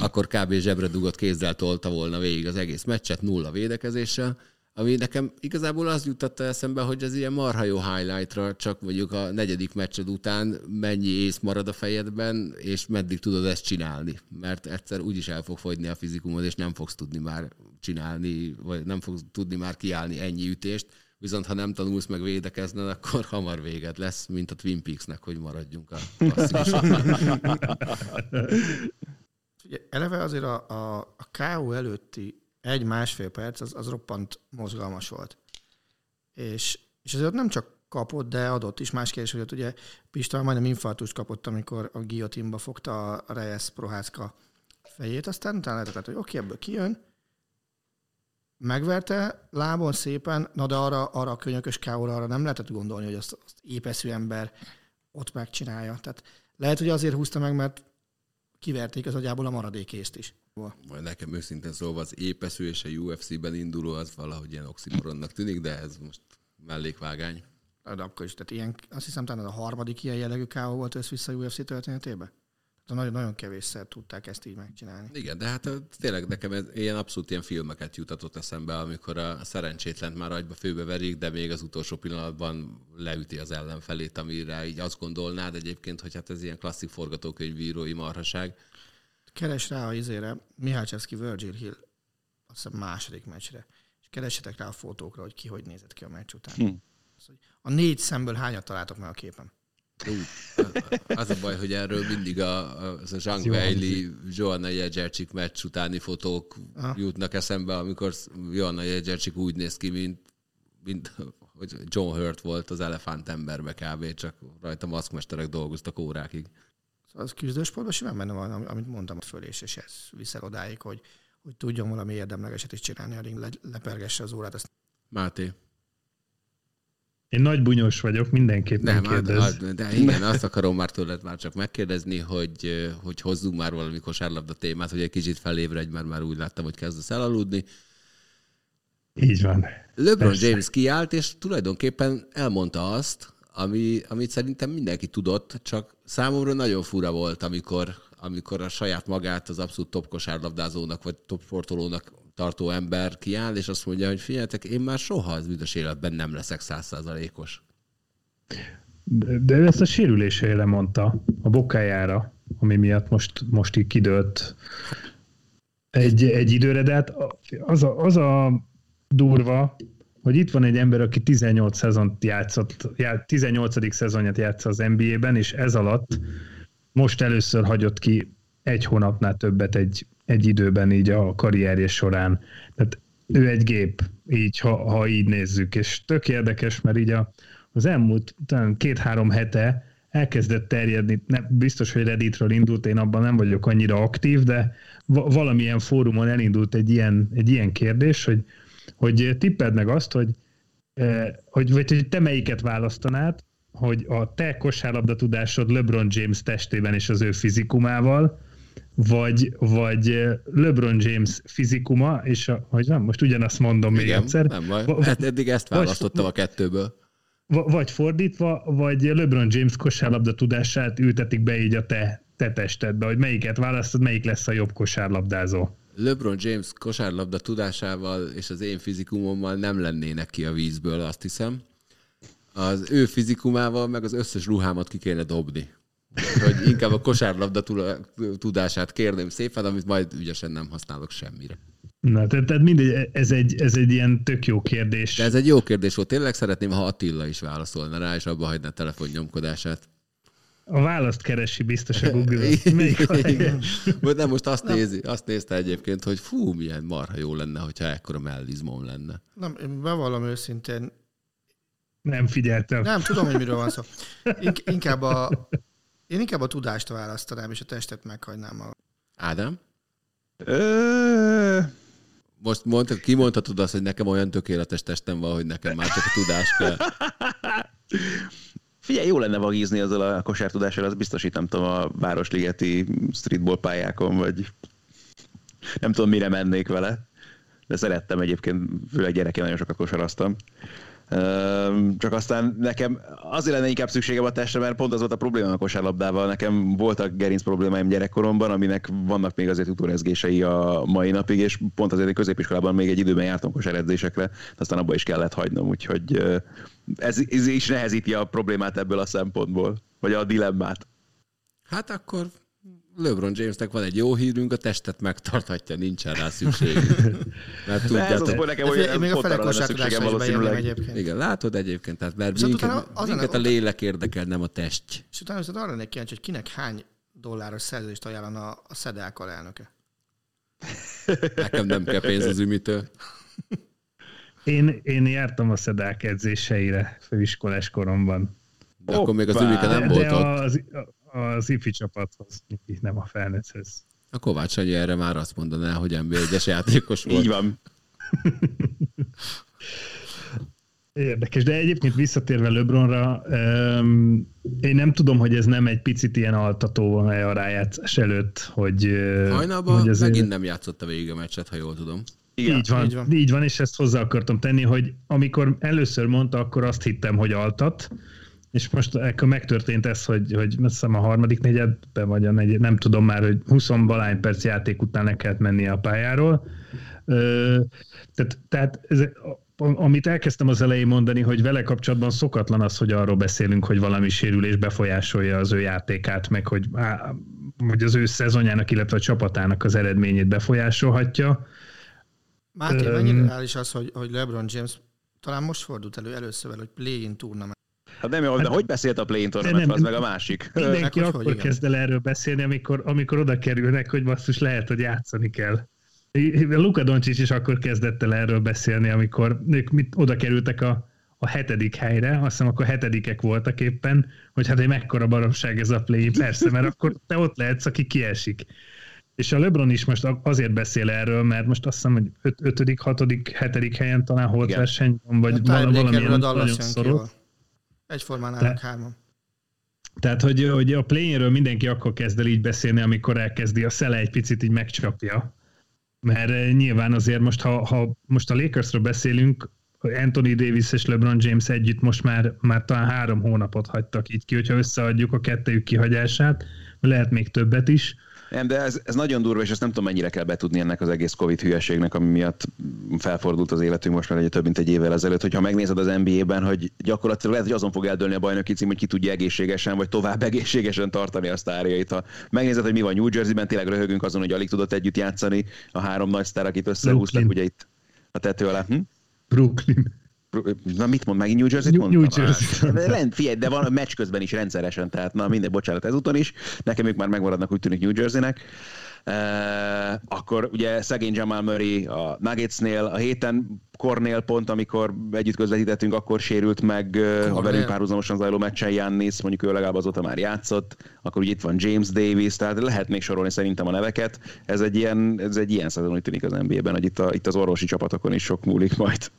akkor kb. zsebre dugott kézzel tolta volna végig az egész meccset nulla védekezéssel, ami nekem igazából az juttatta eszembe, hogy ez ilyen marha jó highlightra, csak mondjuk a negyedik meccsed után mennyi ész marad a fejedben, és meddig tudod ezt csinálni. Mert egyszer úgyis el fog fogyni a fizikumod, és nem fogsz tudni már csinálni, vagy nem fogsz tudni már kiállni ennyi ütést, viszont ha nem tanulsz meg védekezni, akkor hamar véged lesz, mint a Twin Peaksnek, hogy maradjunk a eleve azért a, a, a KO előtti egy-másfél perc az, az roppant mozgalmas volt. És, és azért nem csak kapott, de adott is. Más kérdés, hogy ott ugye Pista majdnem infarktust kapott, amikor a guillotine fogta a Reyes Prohászka fejét, aztán utána lehetett, hogy oké, ebből kijön, megverte lábon szépen, na de arra, arra a könyökös káóra arra nem lehetett gondolni, hogy azt, azt épeszű ember ott megcsinálja. Tehát lehet, hogy azért húzta meg, mert kiverték az agyából a maradék észt is. Majd nekem őszintén szólva az épesző és a UFC-ben induló az valahogy ilyen oximoronnak tűnik, de ez most mellékvágány. De akkor is, tehát ilyen, azt hiszem talán a harmadik ilyen jellegű KO volt össze-vissza a UFC történetében. Nagyon, nagyon kevésszer tudták ezt így megcsinálni. Igen, de hát tényleg nekem ez ilyen abszolút ilyen filmeket jutatott eszembe, amikor a szerencsétlent már agyba főbe verik, de még az utolsó pillanatban leüti az ellenfelét, amire így azt gondolnád egyébként, hogy hát ez ilyen klasszik forgatókönyvírói marhaság. Keres rá a izére, Mihálycsevszki Virgil Hill, azt hiszem második meccsre, és keressetek rá a fotókra, hogy ki hogy nézett ki a meccs után. Hm. A négy szemből hányat találtok meg a képen? Az a baj, hogy erről mindig a, a, az a Zhang Weili, Joanna Jedzsercsik meccs utáni fotók Aha. jutnak eszembe, amikor Joanna Jedzsercsik úgy néz ki, mint, mint hogy John Hurt volt az elefánt emberbe kb. csak rajta maszkmesterek dolgoztak órákig. Szóval az küzdősportban simán benne van, am- amit mondtam föl, és, és ez viszel odáig, hogy, hogy tudjon valami érdemlegeset is csinálni, a ring le, lepergesse az órát. Azt Máté. Én nagy bunyós vagyok, mindenképpen Nem, hát, kérdez. de, de igen, azt akarom már tőled már csak megkérdezni, hogy, hogy hozzunk már valami kosárlabda témát, hogy egy kicsit felébredj, mert már úgy láttam, hogy kezdesz elaludni. Így van. LeBron Persze. James kiállt, és tulajdonképpen elmondta azt, ami, amit szerintem mindenki tudott, csak számomra nagyon fura volt, amikor, amikor a saját magát az abszolút top kosárlabdázónak vagy top sportolónak tartó ember kiáll, és azt mondja, hogy figyeljetek, én már soha az büdös életben nem leszek százszázalékos. De, de ezt a sérülésére mondta, a bokájára, ami miatt most, most így kidőlt egy, egy időre, de hát az a, az a durva, hogy itt van egy ember, aki 18 szezont játszott, 18. szezonját játsza az NBA-ben, és ez alatt most először hagyott ki egy hónapnál többet egy, egy időben így a karrierje során. Tehát ő egy gép, így, ha, ha így nézzük, és tök érdekes, mert így a, az elmúlt talán két-három hete elkezdett terjedni, nem, biztos, hogy Redditről indult, én abban nem vagyok annyira aktív, de valamilyen fórumon elindult egy ilyen, egy ilyen kérdés, hogy, hogy tipped meg azt, hogy, eh, hogy, vagy, hogy te melyiket választanád, hogy a te kosárlabda tudásod LeBron James testében és az ő fizikumával, vagy, vagy LeBron James fizikuma, és a, hogy nem, most ugyanazt mondom Igen, még egyszer. Nem baj. Hát eddig ezt választottam vagy, a kettőből. Vagy fordítva, vagy LeBron James kosárlabda tudását ültetik be így a te, te testedbe, hogy melyiket választod, melyik lesz a jobb kosárlabdázó. LeBron James kosárlabda tudásával és az én fizikumommal nem lennének ki a vízből, azt hiszem. Az ő fizikumával meg az összes ruhámat ki kéne dobni hogy inkább a kosárlabda tudását kérném szépen, amit majd ügyesen nem használok semmire. Na, tehát, tehát mindegy, ez egy, ez egy ilyen tök jó kérdés. De ez egy jó kérdés volt. Tényleg szeretném, ha Attila is válaszolna rá, és abba hagyna a telefonnyomkodását. A választ keresi biztos a Google. Igen. nem, most azt, nézi, azt nézte egyébként, hogy fú, milyen marha jó lenne, hogyha ekkora mellizmom lenne. Nem, én bevallom őszintén. Nem figyeltem. Nem, tudom, hogy miről van szó. Inkább a, én inkább a tudást választanám, és a testet meghagynám. A... Ádám? Ö... Most mondta, kimondhatod azt, hogy nekem olyan tökéletes testem van, hogy nekem már csak a tudás kell. Figyelj, jó lenne vagízni azzal a kosártudással, az biztosít, nem tudom, a Városligeti streetball pályákon, vagy nem tudom, mire mennék vele. De szerettem egyébként, főleg gyerekén nagyon sokat kosaraztam. Csak aztán nekem azért lenne inkább szükségem a testre, mert pont az volt a probléma a kosárlabdával. Nekem voltak gerinc problémáim gyerekkoromban, aminek vannak még azért utórezgései a mai napig, és pont azért középiskolában még egy időben jártam kosáredzésekre, aztán abba is kellett hagynom, úgyhogy ez, ez is nehezíti a problémát ebből a szempontból, vagy a dilemmát. Hát akkor LeBron Jamesnek van egy jó hírünk, a testet megtarthatja, nincsen rá szükség. Mert tudjátok. Ez nekem olyan még a is beérnem egyébként. Igen, látod egyébként, tehát mert minket, az minket a lélek érdekel, nem a test. És utána viszont arra lennék kíváncsi, hogy kinek hány dolláros szerződést ajánlana a SZEDELK alelnöke. Nekem nem kell pénz az ümitől. Én, én jártam a SZEDELK edzéseire főiskolás koromban. De Hoppá, akkor még az ümike nem volt ott. Az, az ifi csapathoz, nem a felnőtthez. A Kovács Sanyi erre már azt mondaná, hogy NB1-es játékos volt. Így van. Érdekes, de egyébként visszatérve LeBronra, um, én nem tudom, hogy ez nem egy picit ilyen altató a rájátszás előtt, hogy... Hajnalban hogy azért... megint nem játszott a végig a meccset, ha jól tudom. Igen, így, van, így van, így van, és ezt hozzá akartam tenni, hogy amikor először mondta, akkor azt hittem, hogy altat, és most ekkor megtörtént ez, hogy, hogy azt hiszem a harmadik negyedben, vagy a negyed, nem tudom már, hogy 20 valány perc játék után le kellett mennie a pályáról. Ö, tehát, tehát ez, amit elkezdtem az elején mondani, hogy vele kapcsolatban szokatlan az, hogy arról beszélünk, hogy valami sérülés befolyásolja az ő játékát, meg hogy, á, hogy az ő szezonjának, illetve a csapatának az eredményét befolyásolhatja. Máté, mennyire reális az, hogy, hogy LeBron James talán most fordult elő először, hogy play-in tournament Hát nem jó, de hát, hogy beszélt a play-in tournament, az meg a másik. Mindenki akkor hogy kezd el erről beszélni, amikor, amikor oda kerülnek, hogy basszus lehet, hogy játszani kell. Luka Doncsics is akkor kezdett el erről beszélni, amikor ők mit, oda kerültek a, a hetedik helyre, azt hiszem akkor hetedikek voltak éppen, hogy hát egy mekkora baromság ez a play persze, mert akkor te ott lehetsz, aki kiesik. És a LeBron is most azért beszél erről, mert most azt hiszem, hogy öt, ötödik, hatodik, hetedik helyen talán holt verseny vagy valamilyen nagyon szoros. Egyformán állnak Te... hárman. Tehát, hogy, hogy a play mindenki akkor kezd el így beszélni, amikor elkezdi a szele egy picit így megcsapja. Mert eh, nyilván azért most, ha, ha most a Lakersről beszélünk, Anthony Davis és LeBron James együtt most már, már talán három hónapot hagytak így ki, hogyha összeadjuk a kettejük kihagyását, lehet még többet is nem, de ez, ez nagyon durva, és ezt nem tudom, mennyire kell betudni ennek az egész Covid hülyeségnek, ami miatt felfordult az életünk most már egy több mint egy évvel ezelőtt, hogyha megnézed az NBA-ben, hogy gyakorlatilag lehet, hogy azon fog eldőlni a bajnoki cím, hogy ki tudja egészségesen, vagy tovább egészségesen tartani a sztárjait. Ha megnézed, hogy mi van New Jersey-ben, tényleg röhögünk azon, hogy alig tudott együtt játszani a három nagy sztár, akit összehúztak, ugye itt a tető alá. Hm? Brooklyn. Na mit mond, megint New Jersey-t New, mondtam? New Jersey. Hát, Lent, figyelj, de van a meccs közben is rendszeresen, tehát na minden, bocsánat, ezúton is. Nekem ők már megmaradnak, úgy tűnik New Jersey-nek. Uh, akkor ugye szegény Jamal Murray a Nuggetsnél, a héten Cornél pont, amikor együtt közvetítettünk, akkor sérült meg uh, a velünk párhuzamosan zajló meccsen Jannis, mondjuk ő legalább azóta már játszott, akkor ugye itt van James Davis, tehát lehet még sorolni szerintem a neveket. Ez egy ilyen, ez egy ilyen szezon, úgy tűnik az NBA-ben, hogy itt, a, itt az orvosi csapatokon is sok múlik majd.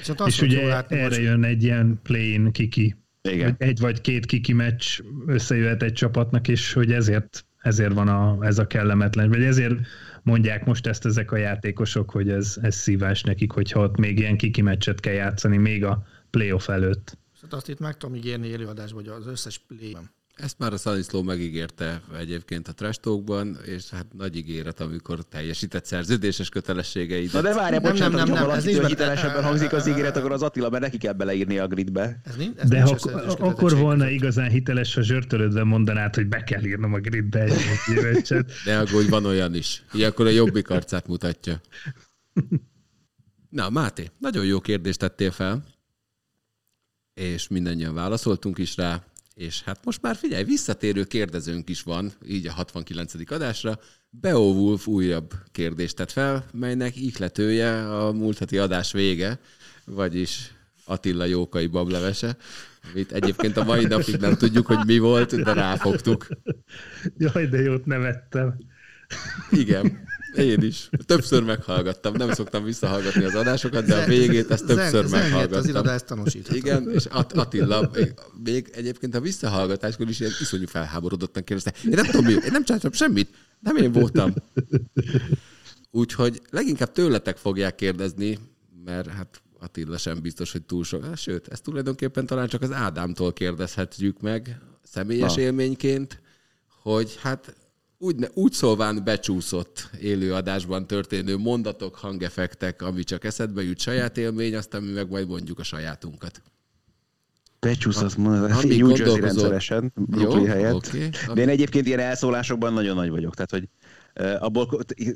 És, És ugye látni, erre hogy- jön egy ilyen play-in kiki. Igen. Egy vagy két kiki meccs összejöhet egy csapatnak, és hogy ezért, ezért van a, ez a kellemetlen, vagy ezért mondják most ezt ezek a játékosok, hogy ez, ez szívás nekik, hogyha ott még ilyen kiki meccset kell játszani, még a playoff előtt. Hát azt itt meg tudom ígérni élőadásban, hogy az összes play Ezt már a Szaniszló megígérte egyébként a Trash Talkban, és hát nagy ígéret, amikor teljesített szerződéses kötelességeidet. Na de várj, Nem, bocsánat, nem, nem, ha nem, ez valakitől nincs benne. hitelesebben hangzik az ígéret, akkor az Attila, mert neki kell beleírni a gridbe. Ez, nincs, ez De ha, összezetős akkor volna igazán hiteles, ha zsörtölődve mondanád, hogy be kell írnom a gridbe egy meccset. Ne aggódj, van olyan is. Ilyenkor a jobbik arcát mutatja. Na, Máté, nagyon jó kérdést tettél fel, és mindannyian válaszoltunk is rá, és hát most már figyelj, visszatérő kérdezőnk is van, így a 69. adásra. Beowulf újabb kérdést tett fel, melynek ihletője a múlt heti adás vége, vagyis Attila Jókai bablevese, amit egyébként a mai napig nem tudjuk, hogy mi volt, de ráfogtuk. Jaj, de jót nevettem. Igen, én is. Többször meghallgattam. Nem szoktam visszahallgatni az adásokat, de a végét ezt többször Zen- Zen- Az meghallgattam. iroda ezt tanúsítható. Igen, és At- Attila még egyébként a visszahallgatáskor is ilyen iszonyú felháborodottan kérdezte. Én nem tudom mi, én nem csináltam semmit, nem én voltam. Úgyhogy leginkább tőletek fogják kérdezni, mert hát Attila sem biztos, hogy túl sok. Hát, Sőt, ezt tulajdonképpen talán csak az Ádámtól kérdezhetjük meg személyes Na. élményként, hogy hát úgy, úgy szólván becsúszott élőadásban történő mondatok, hangefektek, ami csak eszedbe jut saját élmény, aztán mi meg majd mondjuk a sajátunkat. Becsúsz, azt mondod, Amíg New Jersey gondolkozol. rendszeresen, Brooklyn Jó, helyett. oké. De én egyébként ilyen elszólásokban nagyon nagy vagyok, tehát hogy abból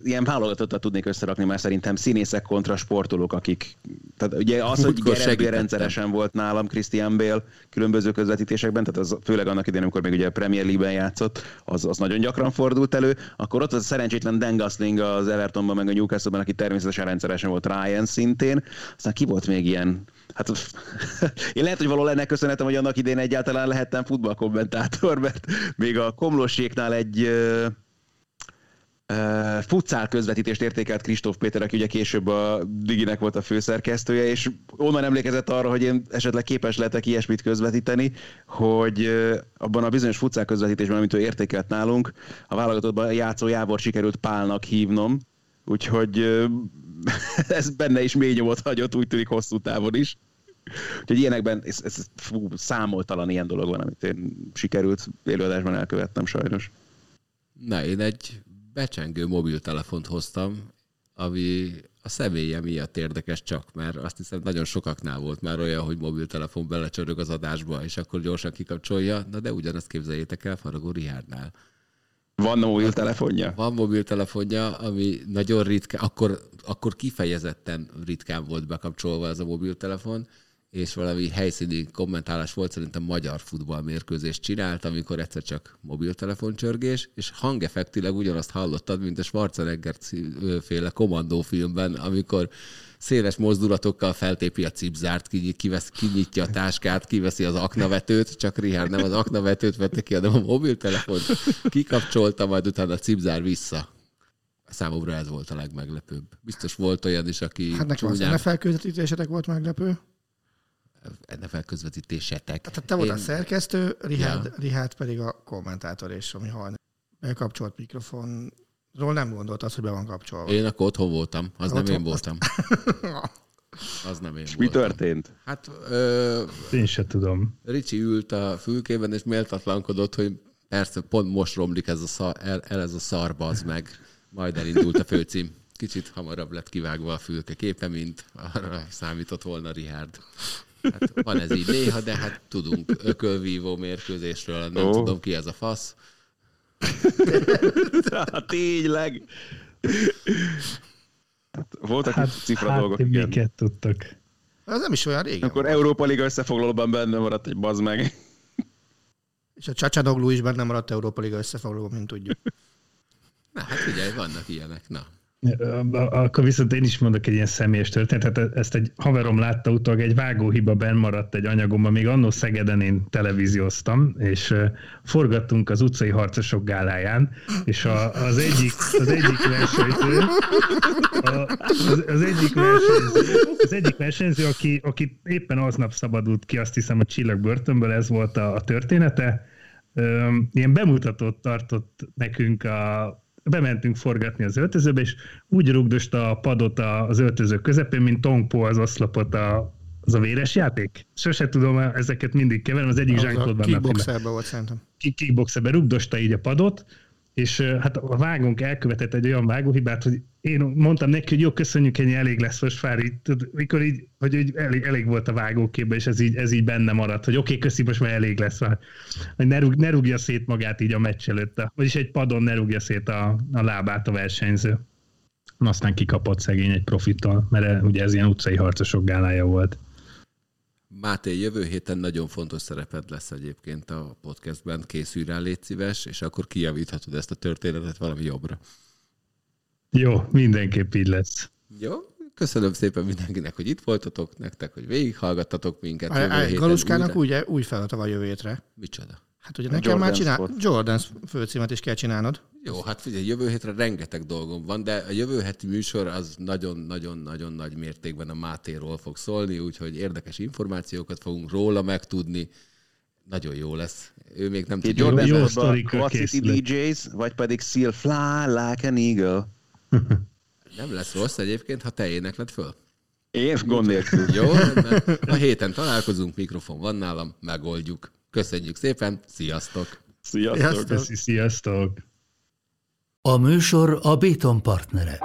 ilyen válogatottat tudnék összerakni már szerintem színészek kontra sportolók, akik, tehát ugye az, hogy segítettem. rendszeresen volt nálam Christian Bale különböző közvetítésekben, tehát az főleg annak idején, amikor még ugye a Premier League-ben játszott, az, az nagyon gyakran fordult elő, akkor ott az szerencsétlen Dan Gosling az Evertonban, meg a Newcastle-ben, aki természetesen rendszeresen volt Ryan szintén, aztán ki volt még ilyen, hát én lehet, hogy valahol ennek köszönhetem, hogy annak idén egyáltalán lehettem futballkommentátor, mert még a Komlóséknál egy Uh, futszál közvetítést értékelt Kristóf Péter, aki ugye később a Diginek volt a főszerkesztője, és onnan emlékezett arra, hogy én esetleg képes lehetek ilyesmit közvetíteni, hogy abban a bizonyos futszál közvetítésben, amit ő értékelt nálunk, a válogatottban játszó Jávor sikerült Pálnak hívnom, úgyhogy ez benne is mély nyomot hagyott, úgy tűnik hosszú távon is. Úgyhogy ilyenekben ez, ez, fú, számoltalan ilyen dolog van, amit én sikerült élőadásban elkövettem sajnos. Na, én egy becsengő mobiltelefont hoztam, ami a személye miatt érdekes csak, mert azt hiszem nagyon sokaknál volt már olyan, hogy mobiltelefon belecsörög az adásba, és akkor gyorsan kikapcsolja, na de ugyanazt képzeljétek el Faragó Rihárdnál. Van mobiltelefonja? Van mobiltelefonja, ami nagyon ritka, akkor, akkor kifejezetten ritkán volt bekapcsolva ez a mobiltelefon, és valami helyszíni kommentálás volt, szerintem magyar futballmérkőzést csinált, amikor egyszer csak mobiltelefoncsörgés, és hangeffektileg ugyanazt hallottad, mint a Schwarzenegger féle kommandófilmben, amikor széles mozdulatokkal feltépi a cipzárt, ki- kivesz, kinyitja a táskát, kiveszi az aknavetőt, csak Richard nem az aknavetőt vette ki, hanem a mobiltelefont, kikapcsolta, majd utána a cipzár vissza. Számomra ez volt a legmeglepőbb. Biztos volt olyan is, aki Hát nekem az csúnyán- NFL közvetítésetek volt meglepő. NFL közvetítésetek. Tehát te voltál Én- szerkesztő, Rihárd, Ja. Rihárd pedig a kommentátor, és ami hajnal bekapcsolt mikrofonról nem gondolt az, hogy be van kapcsolva. Én akkor otthon voltam, az nem én voltam. Az nem én És mi voltam. történt? Hát ö, Én se tudom. Ricsi ült a fülkében, és méltatlankodott, hogy persze pont most romlik ez a szar, el, el ez a szar, bazd meg. Majd elindult a főcím. Kicsit hamarabb lett kivágva a fülke képe, mint arra számított volna Richard. Hát van ez így néha, de hát tudunk ökölvívó mérkőzésről, nem oh. tudom ki ez a fasz. Hát tényleg. Hát, voltak hát, cifra hát dolgok, igen. miket tudtok? Az nem is olyan régen Akkor volt. Európa Liga összefoglalóban benne maradt egy bazd meg. És a Csacsadoglu is benne maradt Európa Liga összefoglalóban, mint tudjuk. Na, hát figyelj, vannak ilyenek. Na. Akkor viszont én is mondok egy ilyen személyes történetet. Hát Ezt egy haverom látta utólag, egy vágóhiba benn maradt egy anyagomban, még annó Szegeden én televízióztam, és forgattunk az utcai harcosok gáláján, és a, az, egyik, az egyik versenyző, a, az, az, egyik versenyző, az egyik versenyző, aki, aki éppen aznap szabadult ki, azt hiszem a csillagbörtönből, ez volt a, a története, ilyen bemutatót tartott nekünk a, bementünk forgatni az öltözőbe, és úgy rugdosta a padot az öltöző közepén, mint Tongpo az oszlopot a, az a véres játék. Sose tudom, ezeket mindig keverem, az egyik Jean-Claude Van Damme kickboxerben volt szerintem. ki- kickboxerbe rugdosta így a padot, és hát a vágónk elkövetett egy olyan vágóhibát, hogy én mondtam neki, hogy jó, köszönjük, ennyi elég lesz most így, tudod, mikor így, hogy így elég, elég volt a vágóképben, és ez így, ez így benne maradt, hogy oké, okay, köszi, most már elég lesz már. Hogy ne, rúg, ne rúgja szét magát így a meccs előtt, vagyis egy padon ne rúgja szét a, a lábát a versenyző. Aztán kikapott szegény egy profittal, mert ugye ez ilyen utcai harcosok gálája volt. Máté, jövő héten nagyon fontos szereped lesz egyébként a podcastben, készülj rá, légy szíves, és akkor kijavíthatod ezt a történetet valami jobbra. Jó, mindenképp így lesz. Jó? Köszönöm szépen mindenkinek, hogy itt voltatok, nektek, hogy végighallgattatok minket. Á, héten Galuskának újra- ugye új feladata van jövő hétre. Micsoda? Hát ugye nekem már Jordan's csinál... Spot. Jordan főcímet is kell csinálnod. Jó, hát figyelj, jövő hétre rengeteg dolgom van, de a jövő heti műsor az nagyon-nagyon-nagyon nagy mértékben a Mátéról fog szólni, úgyhogy érdekes információkat fogunk róla megtudni. Nagyon jó lesz. Ő még nem tudja. Jordan jó jó City. DJs, vagy pedig Seal Fly Like an Eagle. Nem lesz rossz egyébként, ha te énekled föl. Én gond nélkül. Jó, a héten találkozunk, mikrofon van nálam, megoldjuk. Köszönjük szépen, sziasztok! Sziasztok! Sziasztok. Sziasztok! A műsor a Béton partnere.